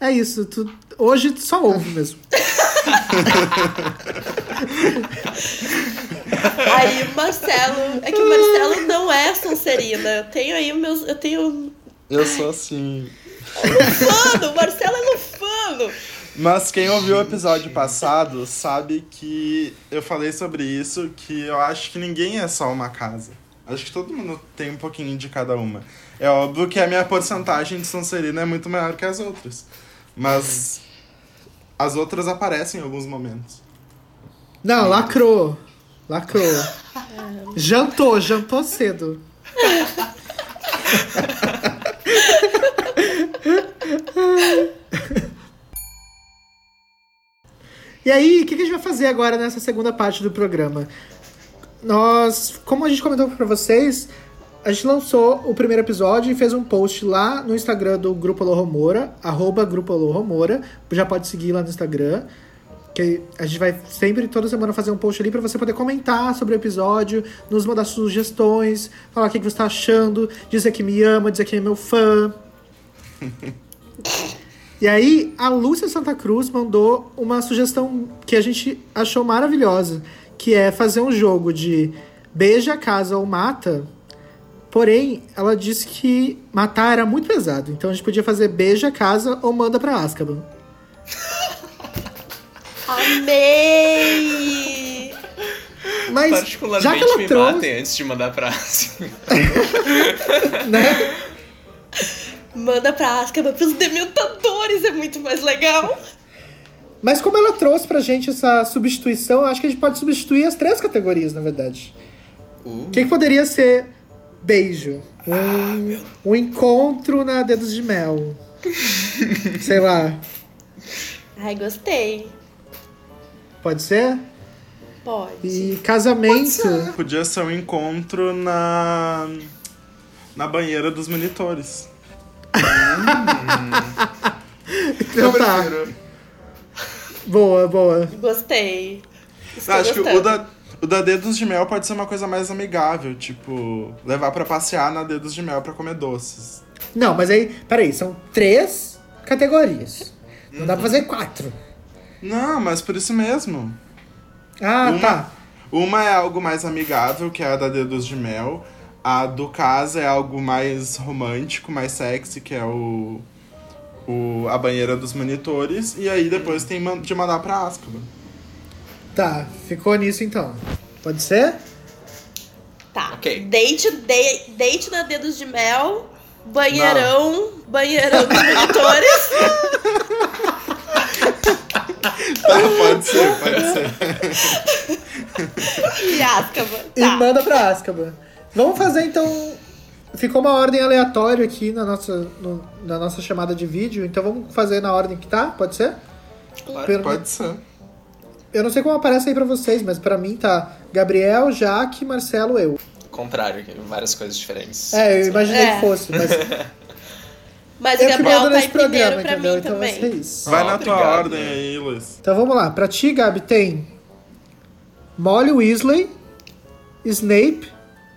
É isso. Tu, hoje tu só ouve mesmo. *laughs* Aí o Marcelo. É que o Marcelo não é Sonserina. Eu tenho aí os meus. Eu tenho. Eu sou assim. Lufano! O Marcelo é Lufano! Mas quem ouviu o episódio passado sabe que eu falei sobre isso, que eu acho que ninguém é só uma casa. Acho que todo mundo tem um pouquinho de cada uma. É óbvio que a minha porcentagem de Sonserina é muito maior que as outras. Mas as outras aparecem em alguns momentos. Não, lacrou. Lacrou. Jantou, jantou cedo. *laughs* E aí, o que a gente vai fazer agora nessa segunda parte do programa? Nós, como a gente comentou pra vocês, a gente lançou o primeiro episódio e fez um post lá no Instagram do Grupo Alohomora, arroba Grupo Alohomora. Já pode seguir lá no Instagram. Que a gente vai sempre, toda semana, fazer um post ali pra você poder comentar sobre o episódio, nos mandar sugestões, falar o que que você tá achando, dizer que me ama, dizer que é meu fã. *laughs* E aí, a Lúcia Santa Cruz mandou uma sugestão que a gente achou maravilhosa, que é fazer um jogo de beija, casa ou mata. Porém, ela disse que matar era muito pesado, então a gente podia fazer beija, casa ou manda pra Azkaban. *laughs* Amei! Mas Particularmente já que ela me trouxe, matem antes de mandar pra Ásia. *laughs* né? *laughs* Manda pra Azkaban pros dementadores, é muito mais legal. Mas como ela trouxe pra gente essa substituição, acho que a gente pode substituir as três categorias, na verdade. Uh, O que, que poderia ser beijo? Um, um encontro na Dedos de Mel. *laughs* Sei lá. Ai, gostei. Pode ser? Pode. E casamento. Podia ser um encontro na. na banheira dos monitores. Então tá. Boa, boa. Gostei. Estou Acho que o gostando. da, o da Dedos de Mel pode ser uma coisa mais amigável, tipo, levar pra passear na Dedos de Mel pra comer doces. Não, mas aí, peraí, são três categorias. Não dá pra fazer quatro. Não, mas por isso mesmo. Ah, Uma- tá. Uma é algo mais amigável, que é a da Dedos de Mel. A do Casa é algo mais romântico, mais sexy, que é o, o a banheira dos monitores. E aí depois tem de mandar pra Azkaban. Tá, ficou nisso então. Pode ser? Tá. Ok. Date, de, date na Dedos de Mel, banheirão, banheirão dos monitores. *laughs* Tá, pode ser, pode ser. *laughs* e Azkaban. E Tá. manda pra Azkaban. Vamos fazer então. Ficou uma ordem aleatória aqui na nossa, no- na nossa chamada de vídeo, então vamos fazer na ordem que tá? Pode ser? claro. Pelo- Pode ser. Eu não sei como aparece aí pra vocês, mas pra mim tá Gabriel, Jaque, Marcelo, eu. Contrário, várias coisas diferentes. É, eu imaginei É. que fosse, mas *laughs* Mas o eu que Gabriel tá nesse programa, pra entendeu? mim Então vai também. ser isso. Vai Ah, na tua obrigado. ordem aí, Luiz. Então vamos lá. Pra ti, Gabi, tem Molly Weasley, Snape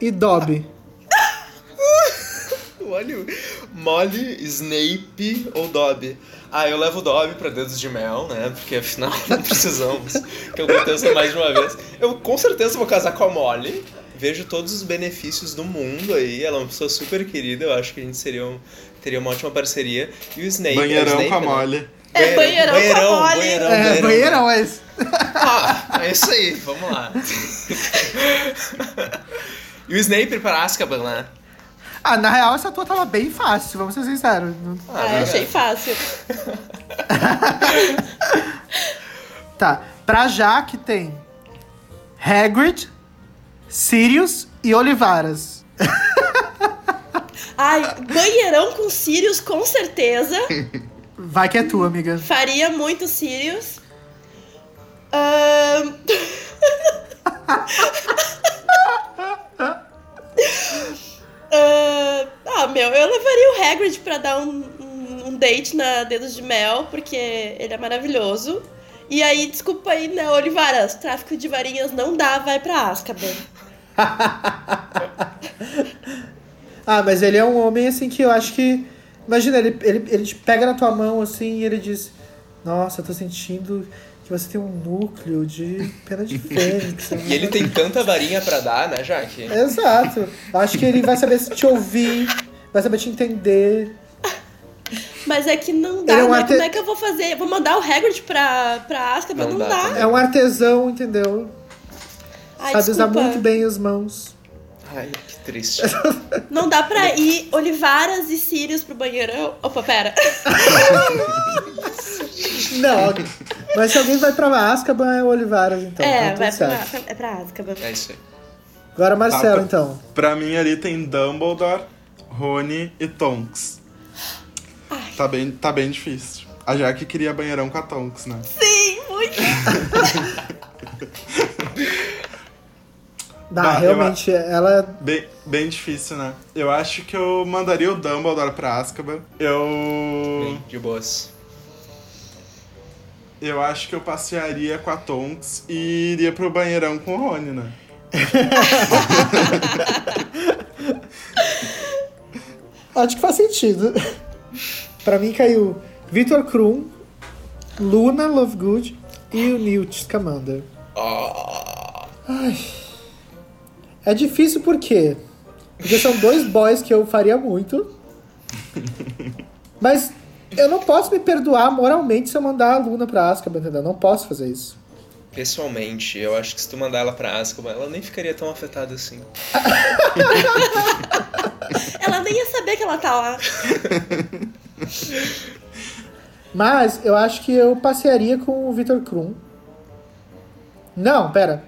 e Dobby. *laughs* Olha, Molly, Snape ou Dobby? Ah, eu levo o Dobby pra dedos de mel, né? Porque afinal *laughs* não precisamos que aconteça mais de uma vez. Eu com certeza vou casar com a Molly. Vejo todos os benefícios do mundo aí. Ela é uma pessoa super querida. Eu acho que a gente seria um- teria uma ótima parceria. E o Snape. Banheirão é o Snape, com a né? Molly. É, banheirão com a Molly. Banheirão, É, banheirão, é isso. Ah, é isso aí, vamos lá. *laughs* e o Snape para Azkaban, né? Ah, na real, essa tua tava bem fácil, vamos ser sinceros. Ah, né? achei fácil. *laughs* Tá. Pra Jaque tem Hagrid, Sirius e Olivaras. *laughs* Ai, banheirão com Sirius, com certeza. Vai que é tua, amiga. Faria muito Sirius. Ahn. *laughs* *laughs* Ah, ah, meu, eu levaria o Hagrid pra dar um, um, um date na Dedos de Mel, porque ele é maravilhoso. E aí, desculpa aí, né, Olivaras, tráfico de varinhas não dá, vai pra Azkaban. *laughs* Ah, mas ele é um homem assim que eu acho que. Imagina, ele, ele, ele te pega na tua mão assim e ele diz: Nossa, eu tô sentindo que você tem um núcleo de pena de *laughs* fênix. E ele tem tanta varinha pra dar, né, Jaque? Exato. Acho que ele vai saber te ouvir, vai saber te entender. Mas é que não dá, é um né? arte- Como é que eu vou fazer? Vou mandar o Hagrid pra, pra Azkaban? Não Não, dá dá. É um artesão, entendeu? Ai, Sabe usar desculpa. muito bem as mãos. Ai, que triste. *laughs* Não dá pra ir Olivaras e Sirius pro banheirão. Opa, pera. *laughs* Não, mas se alguém vai pra Azkaban é o Olivaras, então. é, tá vai pra, é pra Azkaban. É isso aí. Agora Marcelo, Tá, então. Pra mim ali tem Dumbledore, Rony e Tonks. Tá bem, tá bem difícil. A Jaque queria banheirão com a Tonks, né? Sim, muito. *laughs* Bah, Ah, eu realmente, ela. Bem, bem difícil, né? Eu acho que eu mandaria o Dumbledore pra Azkaban. Eu... Bem, de boas. Eu acho que eu passearia com a Tonks e iria pro banheirão com o Rony, né? *laughs* Acho que faz sentido. pra mim caiu Victor Krum, Luna Lovegood e o Newt Scamander. Ah, É difícil por quê? Porque são dois boys que eu faria muito. Mas eu não posso me perdoar moralmente se eu mandar a Luna pra Azkaban, entendeu? Não posso fazer isso. pessoalmente, eu acho que se tu mandar ela pra Azkaban, ela nem ficaria tão afetada assim. *laughs* Ela nem ia saber que ela tá lá. Mas eu acho que eu passearia com o Victor Krum. Não, pera.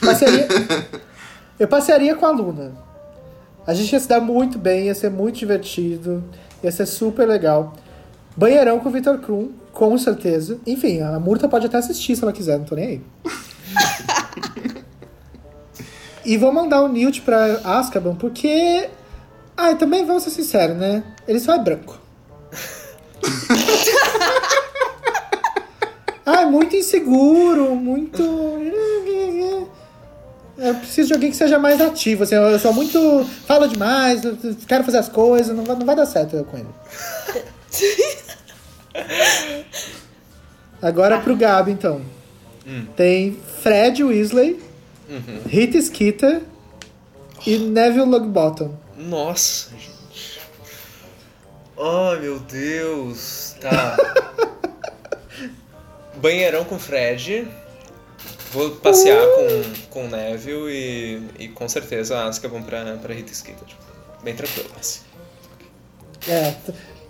Passearia... *laughs* eu passearia com a Luna. A gente ia se dar muito bem, ia ser muito divertido, ia ser super legal. Banheirão com o Victor Krum, com certeza. Enfim, a Murta pode até assistir se ela quiser, não tô nem aí. *laughs* e vou mandar o Newt pra Azkaban, porque... Ah, também vamos ser sinceros, né? Ele só é branco. *laughs* Ah, é muito inseguro, muito. Eu preciso de alguém que seja mais ativo. Assim, eu sou muito. Falo demais, eu quero fazer as coisas, não vai, não vai dar certo eu com ele. *laughs* Agora pro Gabi, então. Tem Fred Weasley, Rita Skeeter e Neville Longbottom. Nossa, gente. Ai, meu Deus. Tá. *laughs* Banheirão com Fred. Vou passear com, com o Neville e, e com certeza a Azkaban pra, pra Rita Skeeter. Bem tranquilo, assim. É,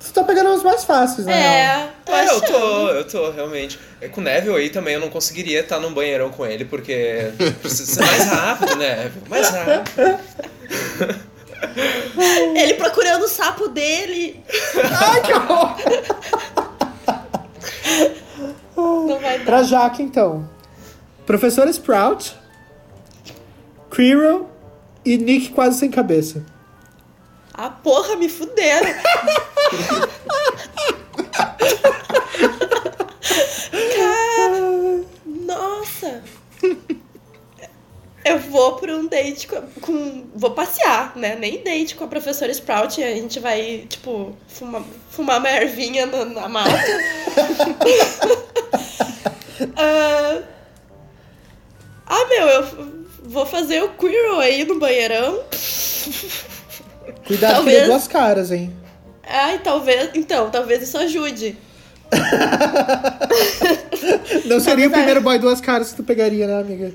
tu tá pegando os mais fáceis, né? É, tô É, eu tô, eu tô, realmente. É, com o Neville aí também eu não conseguiria estar num banheirão com ele, porque precisa ser mais rápido, né? Mais rápido. *laughs* Ele procurando o sapo dele. Ai, que horror! Não vai dar. Pra Jaque, então. Professor Sprout, Quirrell e Nick quase sem cabeça. Ah, porra, me fuderam. Cara, nossa. Eu vou pra um date com, com- Vou passear, né? Nem date com a professora Sprout. A gente vai, tipo, fumar, fumar uma ervinha na, na mata. *laughs* ah, ah, meu, eu vou fazer o Quirrell aí no banheirão. Cuidado Talvez. que ele é duas caras, hein? Ai, talvez. Então, talvez isso ajude. *laughs* Não seria o Talvez primeiro boy duas caras que tu pegaria, né, amiga?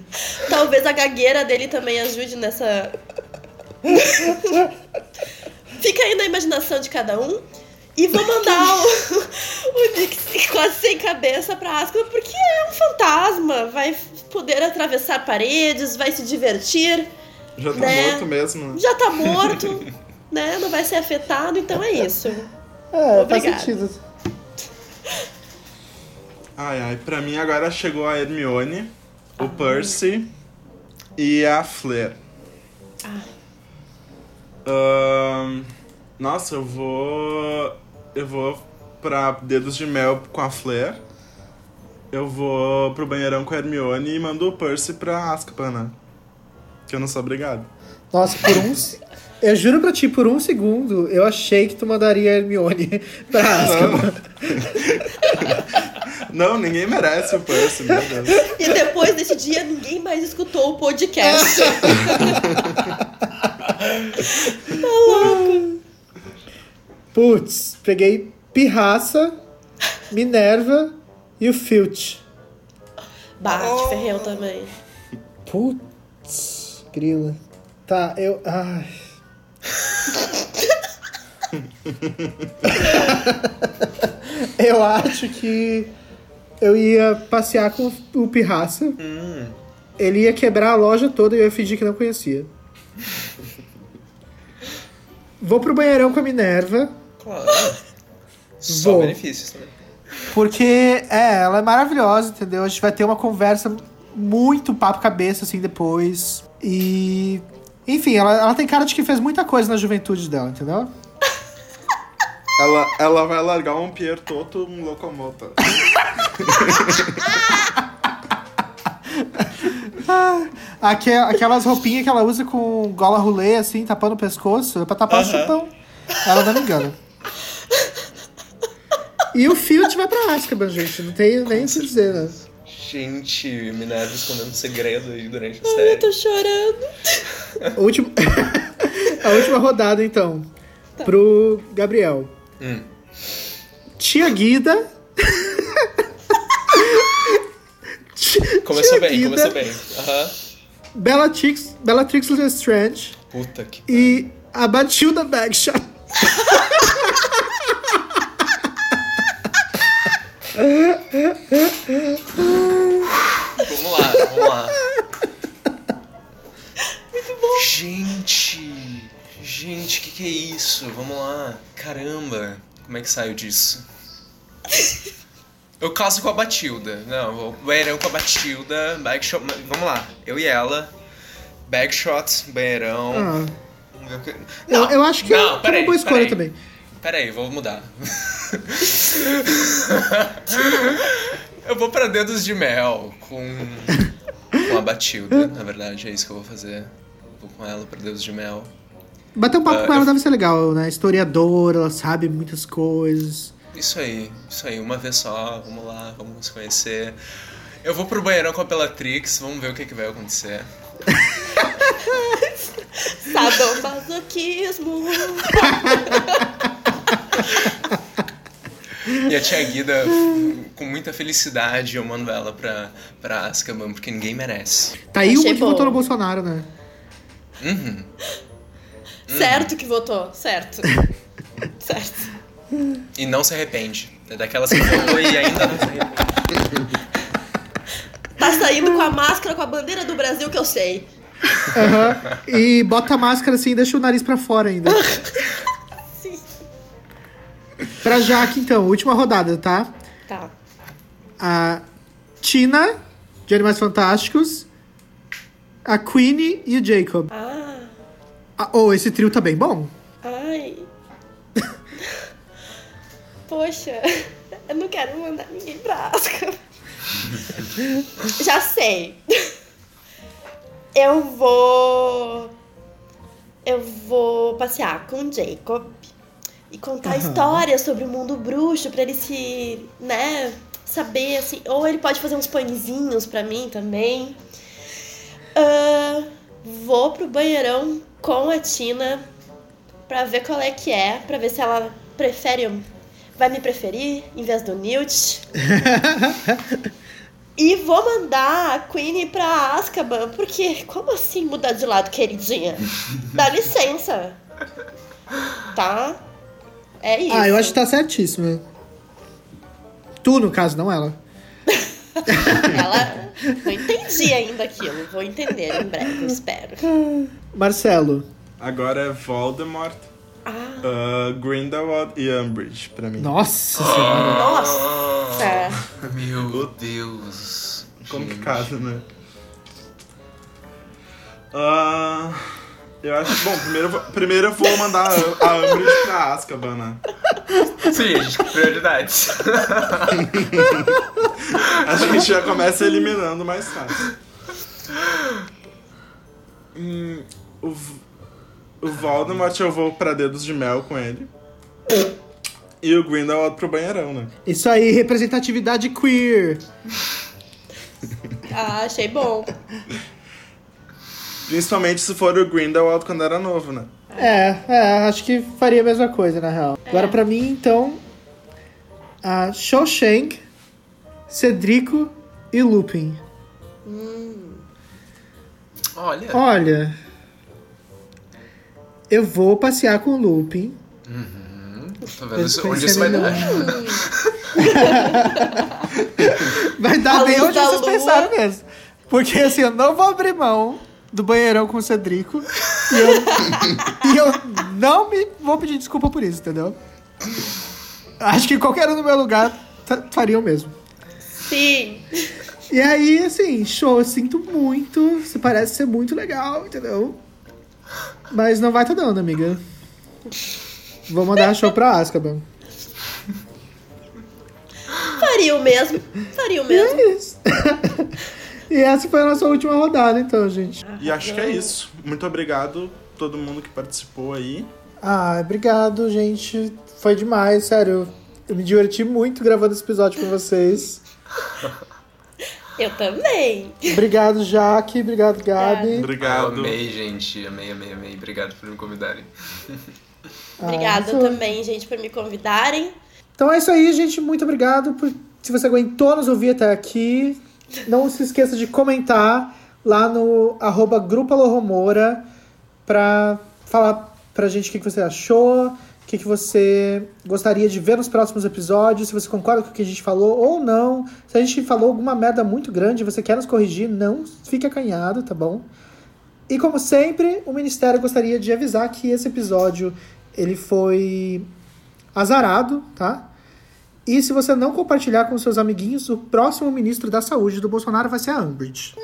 Talvez a gagueira dele também ajude nessa. *laughs* Fica aí na imaginação de cada um. E vou mandar o, *laughs* o Nick quase sem cabeça pra Ascula, porque é um fantasma. Vai poder atravessar paredes, vai se divertir. Já tá Né? morto mesmo, né? Já tá morto, *laughs* né? Não vai ser afetado, então é isso. É, Obrigada. faz sentido. Ai, ai. Pra mim agora chegou a Hermione, o Percy e a Fleur. Ahn, Nossa, eu vou. Eu vou pra Dedos de Mel com a Flair. Eu vou pro banheirão com a Hermione e mando o Percy pra Azkaban, né? Que eu não sou obrigado. Nossa, por uns. Eu juro pra ti, por um segundo, eu achei que tu mandaria a Hermione *laughs* pra Azkaban. *laughs* Não, ninguém merece o Percy, meu Deus. E depois desse dia, ninguém mais escutou o podcast. *laughs* Putz, peguei Pirraça, Minerva e o Filch. Bate, ferreu também. Putz, grila. Tá, eu. Ai. *laughs* eu acho que eu ia passear com o Pirraça. Hum. Ele ia quebrar a loja toda e eu ia fingir que não conhecia. Vou pro banheirão com a Minerva. Claro. Só Vou. benefícios também. Porque, é, ela é maravilhosa, entendeu? A gente vai ter uma conversa muito papo cabeça, assim, depois. E. Enfim, ela, ela tem cara de que fez muita coisa na juventude dela, entendeu? *laughs* Ela, ela vai largar um Pierre Toto, um locomotor. *laughs* Aque- aquelas roupinhas que ela usa com gola rolê, assim, tapando o pescoço, é pra tapar o Aham. chupão. Ela não me engana. E o Filt vai pra Azkaban, gente. Não tem nem o que dizer, né? Gente, Minerva escondendo segredo aí durante a Ai, eu série. tô chorando. A *laughs* última, *laughs* a última rodada, então. Pro Gabriel. Hum. Tia Guida. *laughs* Começou Tia bem, Guida, começou bem. Aham. Bellatrix, Bellatrix Lestrange Puta que. e a Batilda Bagshot. Vamos lá, vamos lá. Muito bom. Gente, gente, o que, que é isso? Vamos lá. Caramba, como é que saiu disso? Eu caso com a Batilda. Não, vou banheirão com a Batilda, Bagshot. Vamos lá, eu e ela. Bagshot, banheirão. Ah, Vamos ver o que- eu, Não, eu acho que não, é uma boa escolha também. Peraí, vou mudar. *laughs* eu vou pra dedos de mel com, com a Batilda, na verdade, é isso que eu vou fazer. Vou com ela pra dedos de mel. Bater um papo Ah, com ela eu- deve ser legal, né? Historiadora, ela sabe muitas coisas. Isso aí, isso aí, uma vez só, vamos lá, vamos se conhecer. Eu vou pro banheirão com a Bellatrix, vamos ver o que, que vai acontecer. *laughs* *laughs* Sadomasoquismo. E a tia Guida, com muita felicidade, eu mando ela pra, pra Azkaban, porque ninguém merece. Tá aí Achei que bom. votou no Bolsonaro, né? Uhum. *laughs* Certo que votou, certo. *laughs* certo. E não se arrepende. É daquelas que votou e ainda não se arrepende. Tá saindo com a máscara, com a bandeira do Brasil que eu sei. Aham. E bota a máscara assim e deixa o nariz pra fora ainda. *laughs* Pra Jaque, então, última rodada, tá? Tá. A Tina, de Animais Fantásticos, a Queenie e o Jacob. Ah, Ah, oh, esse trio tá bem bom. ai. *laughs* Poxa, eu não quero mandar ninguém pra Asca. Já sei. Eu vou. Eu vou passear com o Jacob e contar Aham. histórias sobre o mundo bruxo pra ele se, né, saber assim. Ou ele pode fazer uns pãezinhos pra mim também. Ah, vou pro banheirão com a Tina pra ver qual é que é, pra ver se ela prefere, vai me preferir em vez do Newt. *laughs* e vou mandar a Queenie pra Azkaban, porque como assim mudar de lado, queridinha? Dá licença. Tá? É isso. Ah, eu acho que tá certíssimo. Tu, no caso, não ela. *laughs* Ela não entendi ainda aquilo. Vou entender em breve, eu espero. Marcelo. Agora é Voldemort, Ah, uh, Grindelwald e Umbridge, pra mim. Nossa *gasps* senhora. nossa. Meu Deus. Complicado, né? Ah, Eu acho. Bom, primeiro, eu vou- primeiro eu vou mandar a a Umbridge pra Azkaban, né? Sim, gente prioridades. A gente já começa eliminando mais fácil. Hum, o, o Voldemort eu vou pra dedos de mel com ele. E o Grindelwald pro banheirão, né? Isso aí, representatividade queer. Ah, achei bom. Principalmente se for o Grindelwald quando era novo, né? É, é, acho que faria a mesma coisa, na real. Agora, pra mim, então, a Shawshank, Cedrico e Lupin. Olha. Olha, eu vou passear com o Lupin. Tô vendo isso- Eles onde isso vai dar. *laughs* Vai dar A bem onde vocês lua. pensaram mesmo. Porque assim, eu não vou abrir mão do banheirão com o Cedrico. E eu, e eu não me vou pedir desculpa por isso, entendeu? Acho que qualquer um no meu lugar faria o mesmo. Sim. E aí, assim, show, eu sinto muito. Você parece ser muito legal, entendeu? Mas não vai tá dando, amiga. Vou mandar show pra Azkaban. Faria o mesmo. Faria o E mesmo. é isso. *laughs* e essa foi a nossa última rodada, então, gente. E acho que é isso. Muito obrigado a todo mundo que participou aí. Ah, obrigado, gente. Foi demais, sério. Eu me diverti muito gravando esse episódio com vocês. *laughs* Eu também. Obrigado, Jaque. Obrigado, Gabi. Eu Obrigado. amei, gente. Amei, amei, amei. Obrigado por me convidarem. *laughs* Obrigada isso- também, gente, por me convidarem. Então é isso aí, gente. Muito obrigado por se você aguentou nos ouvir até aqui. Não se esqueça de comentar lá no arroba Grupo Alohomora pra falar pra gente o que que você achou, o que que você gostaria de ver nos próximos episódios, se você concorda com o que a gente falou ou não. Se a gente falou alguma merda muito grande e você quer nos corrigir, não fique acanhado, tá bom? E como sempre, o Ministério gostaria de avisar que esse episódio ele foi azarado, tá? E se você não compartilhar com seus amiguinhos, o próximo ministro da saúde do Bolsonaro vai ser a Umbridge.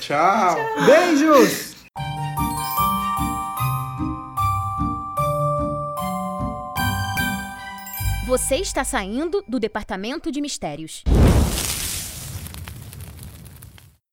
Tchau. Beijos! Você está saindo do Departamento de Mistérios.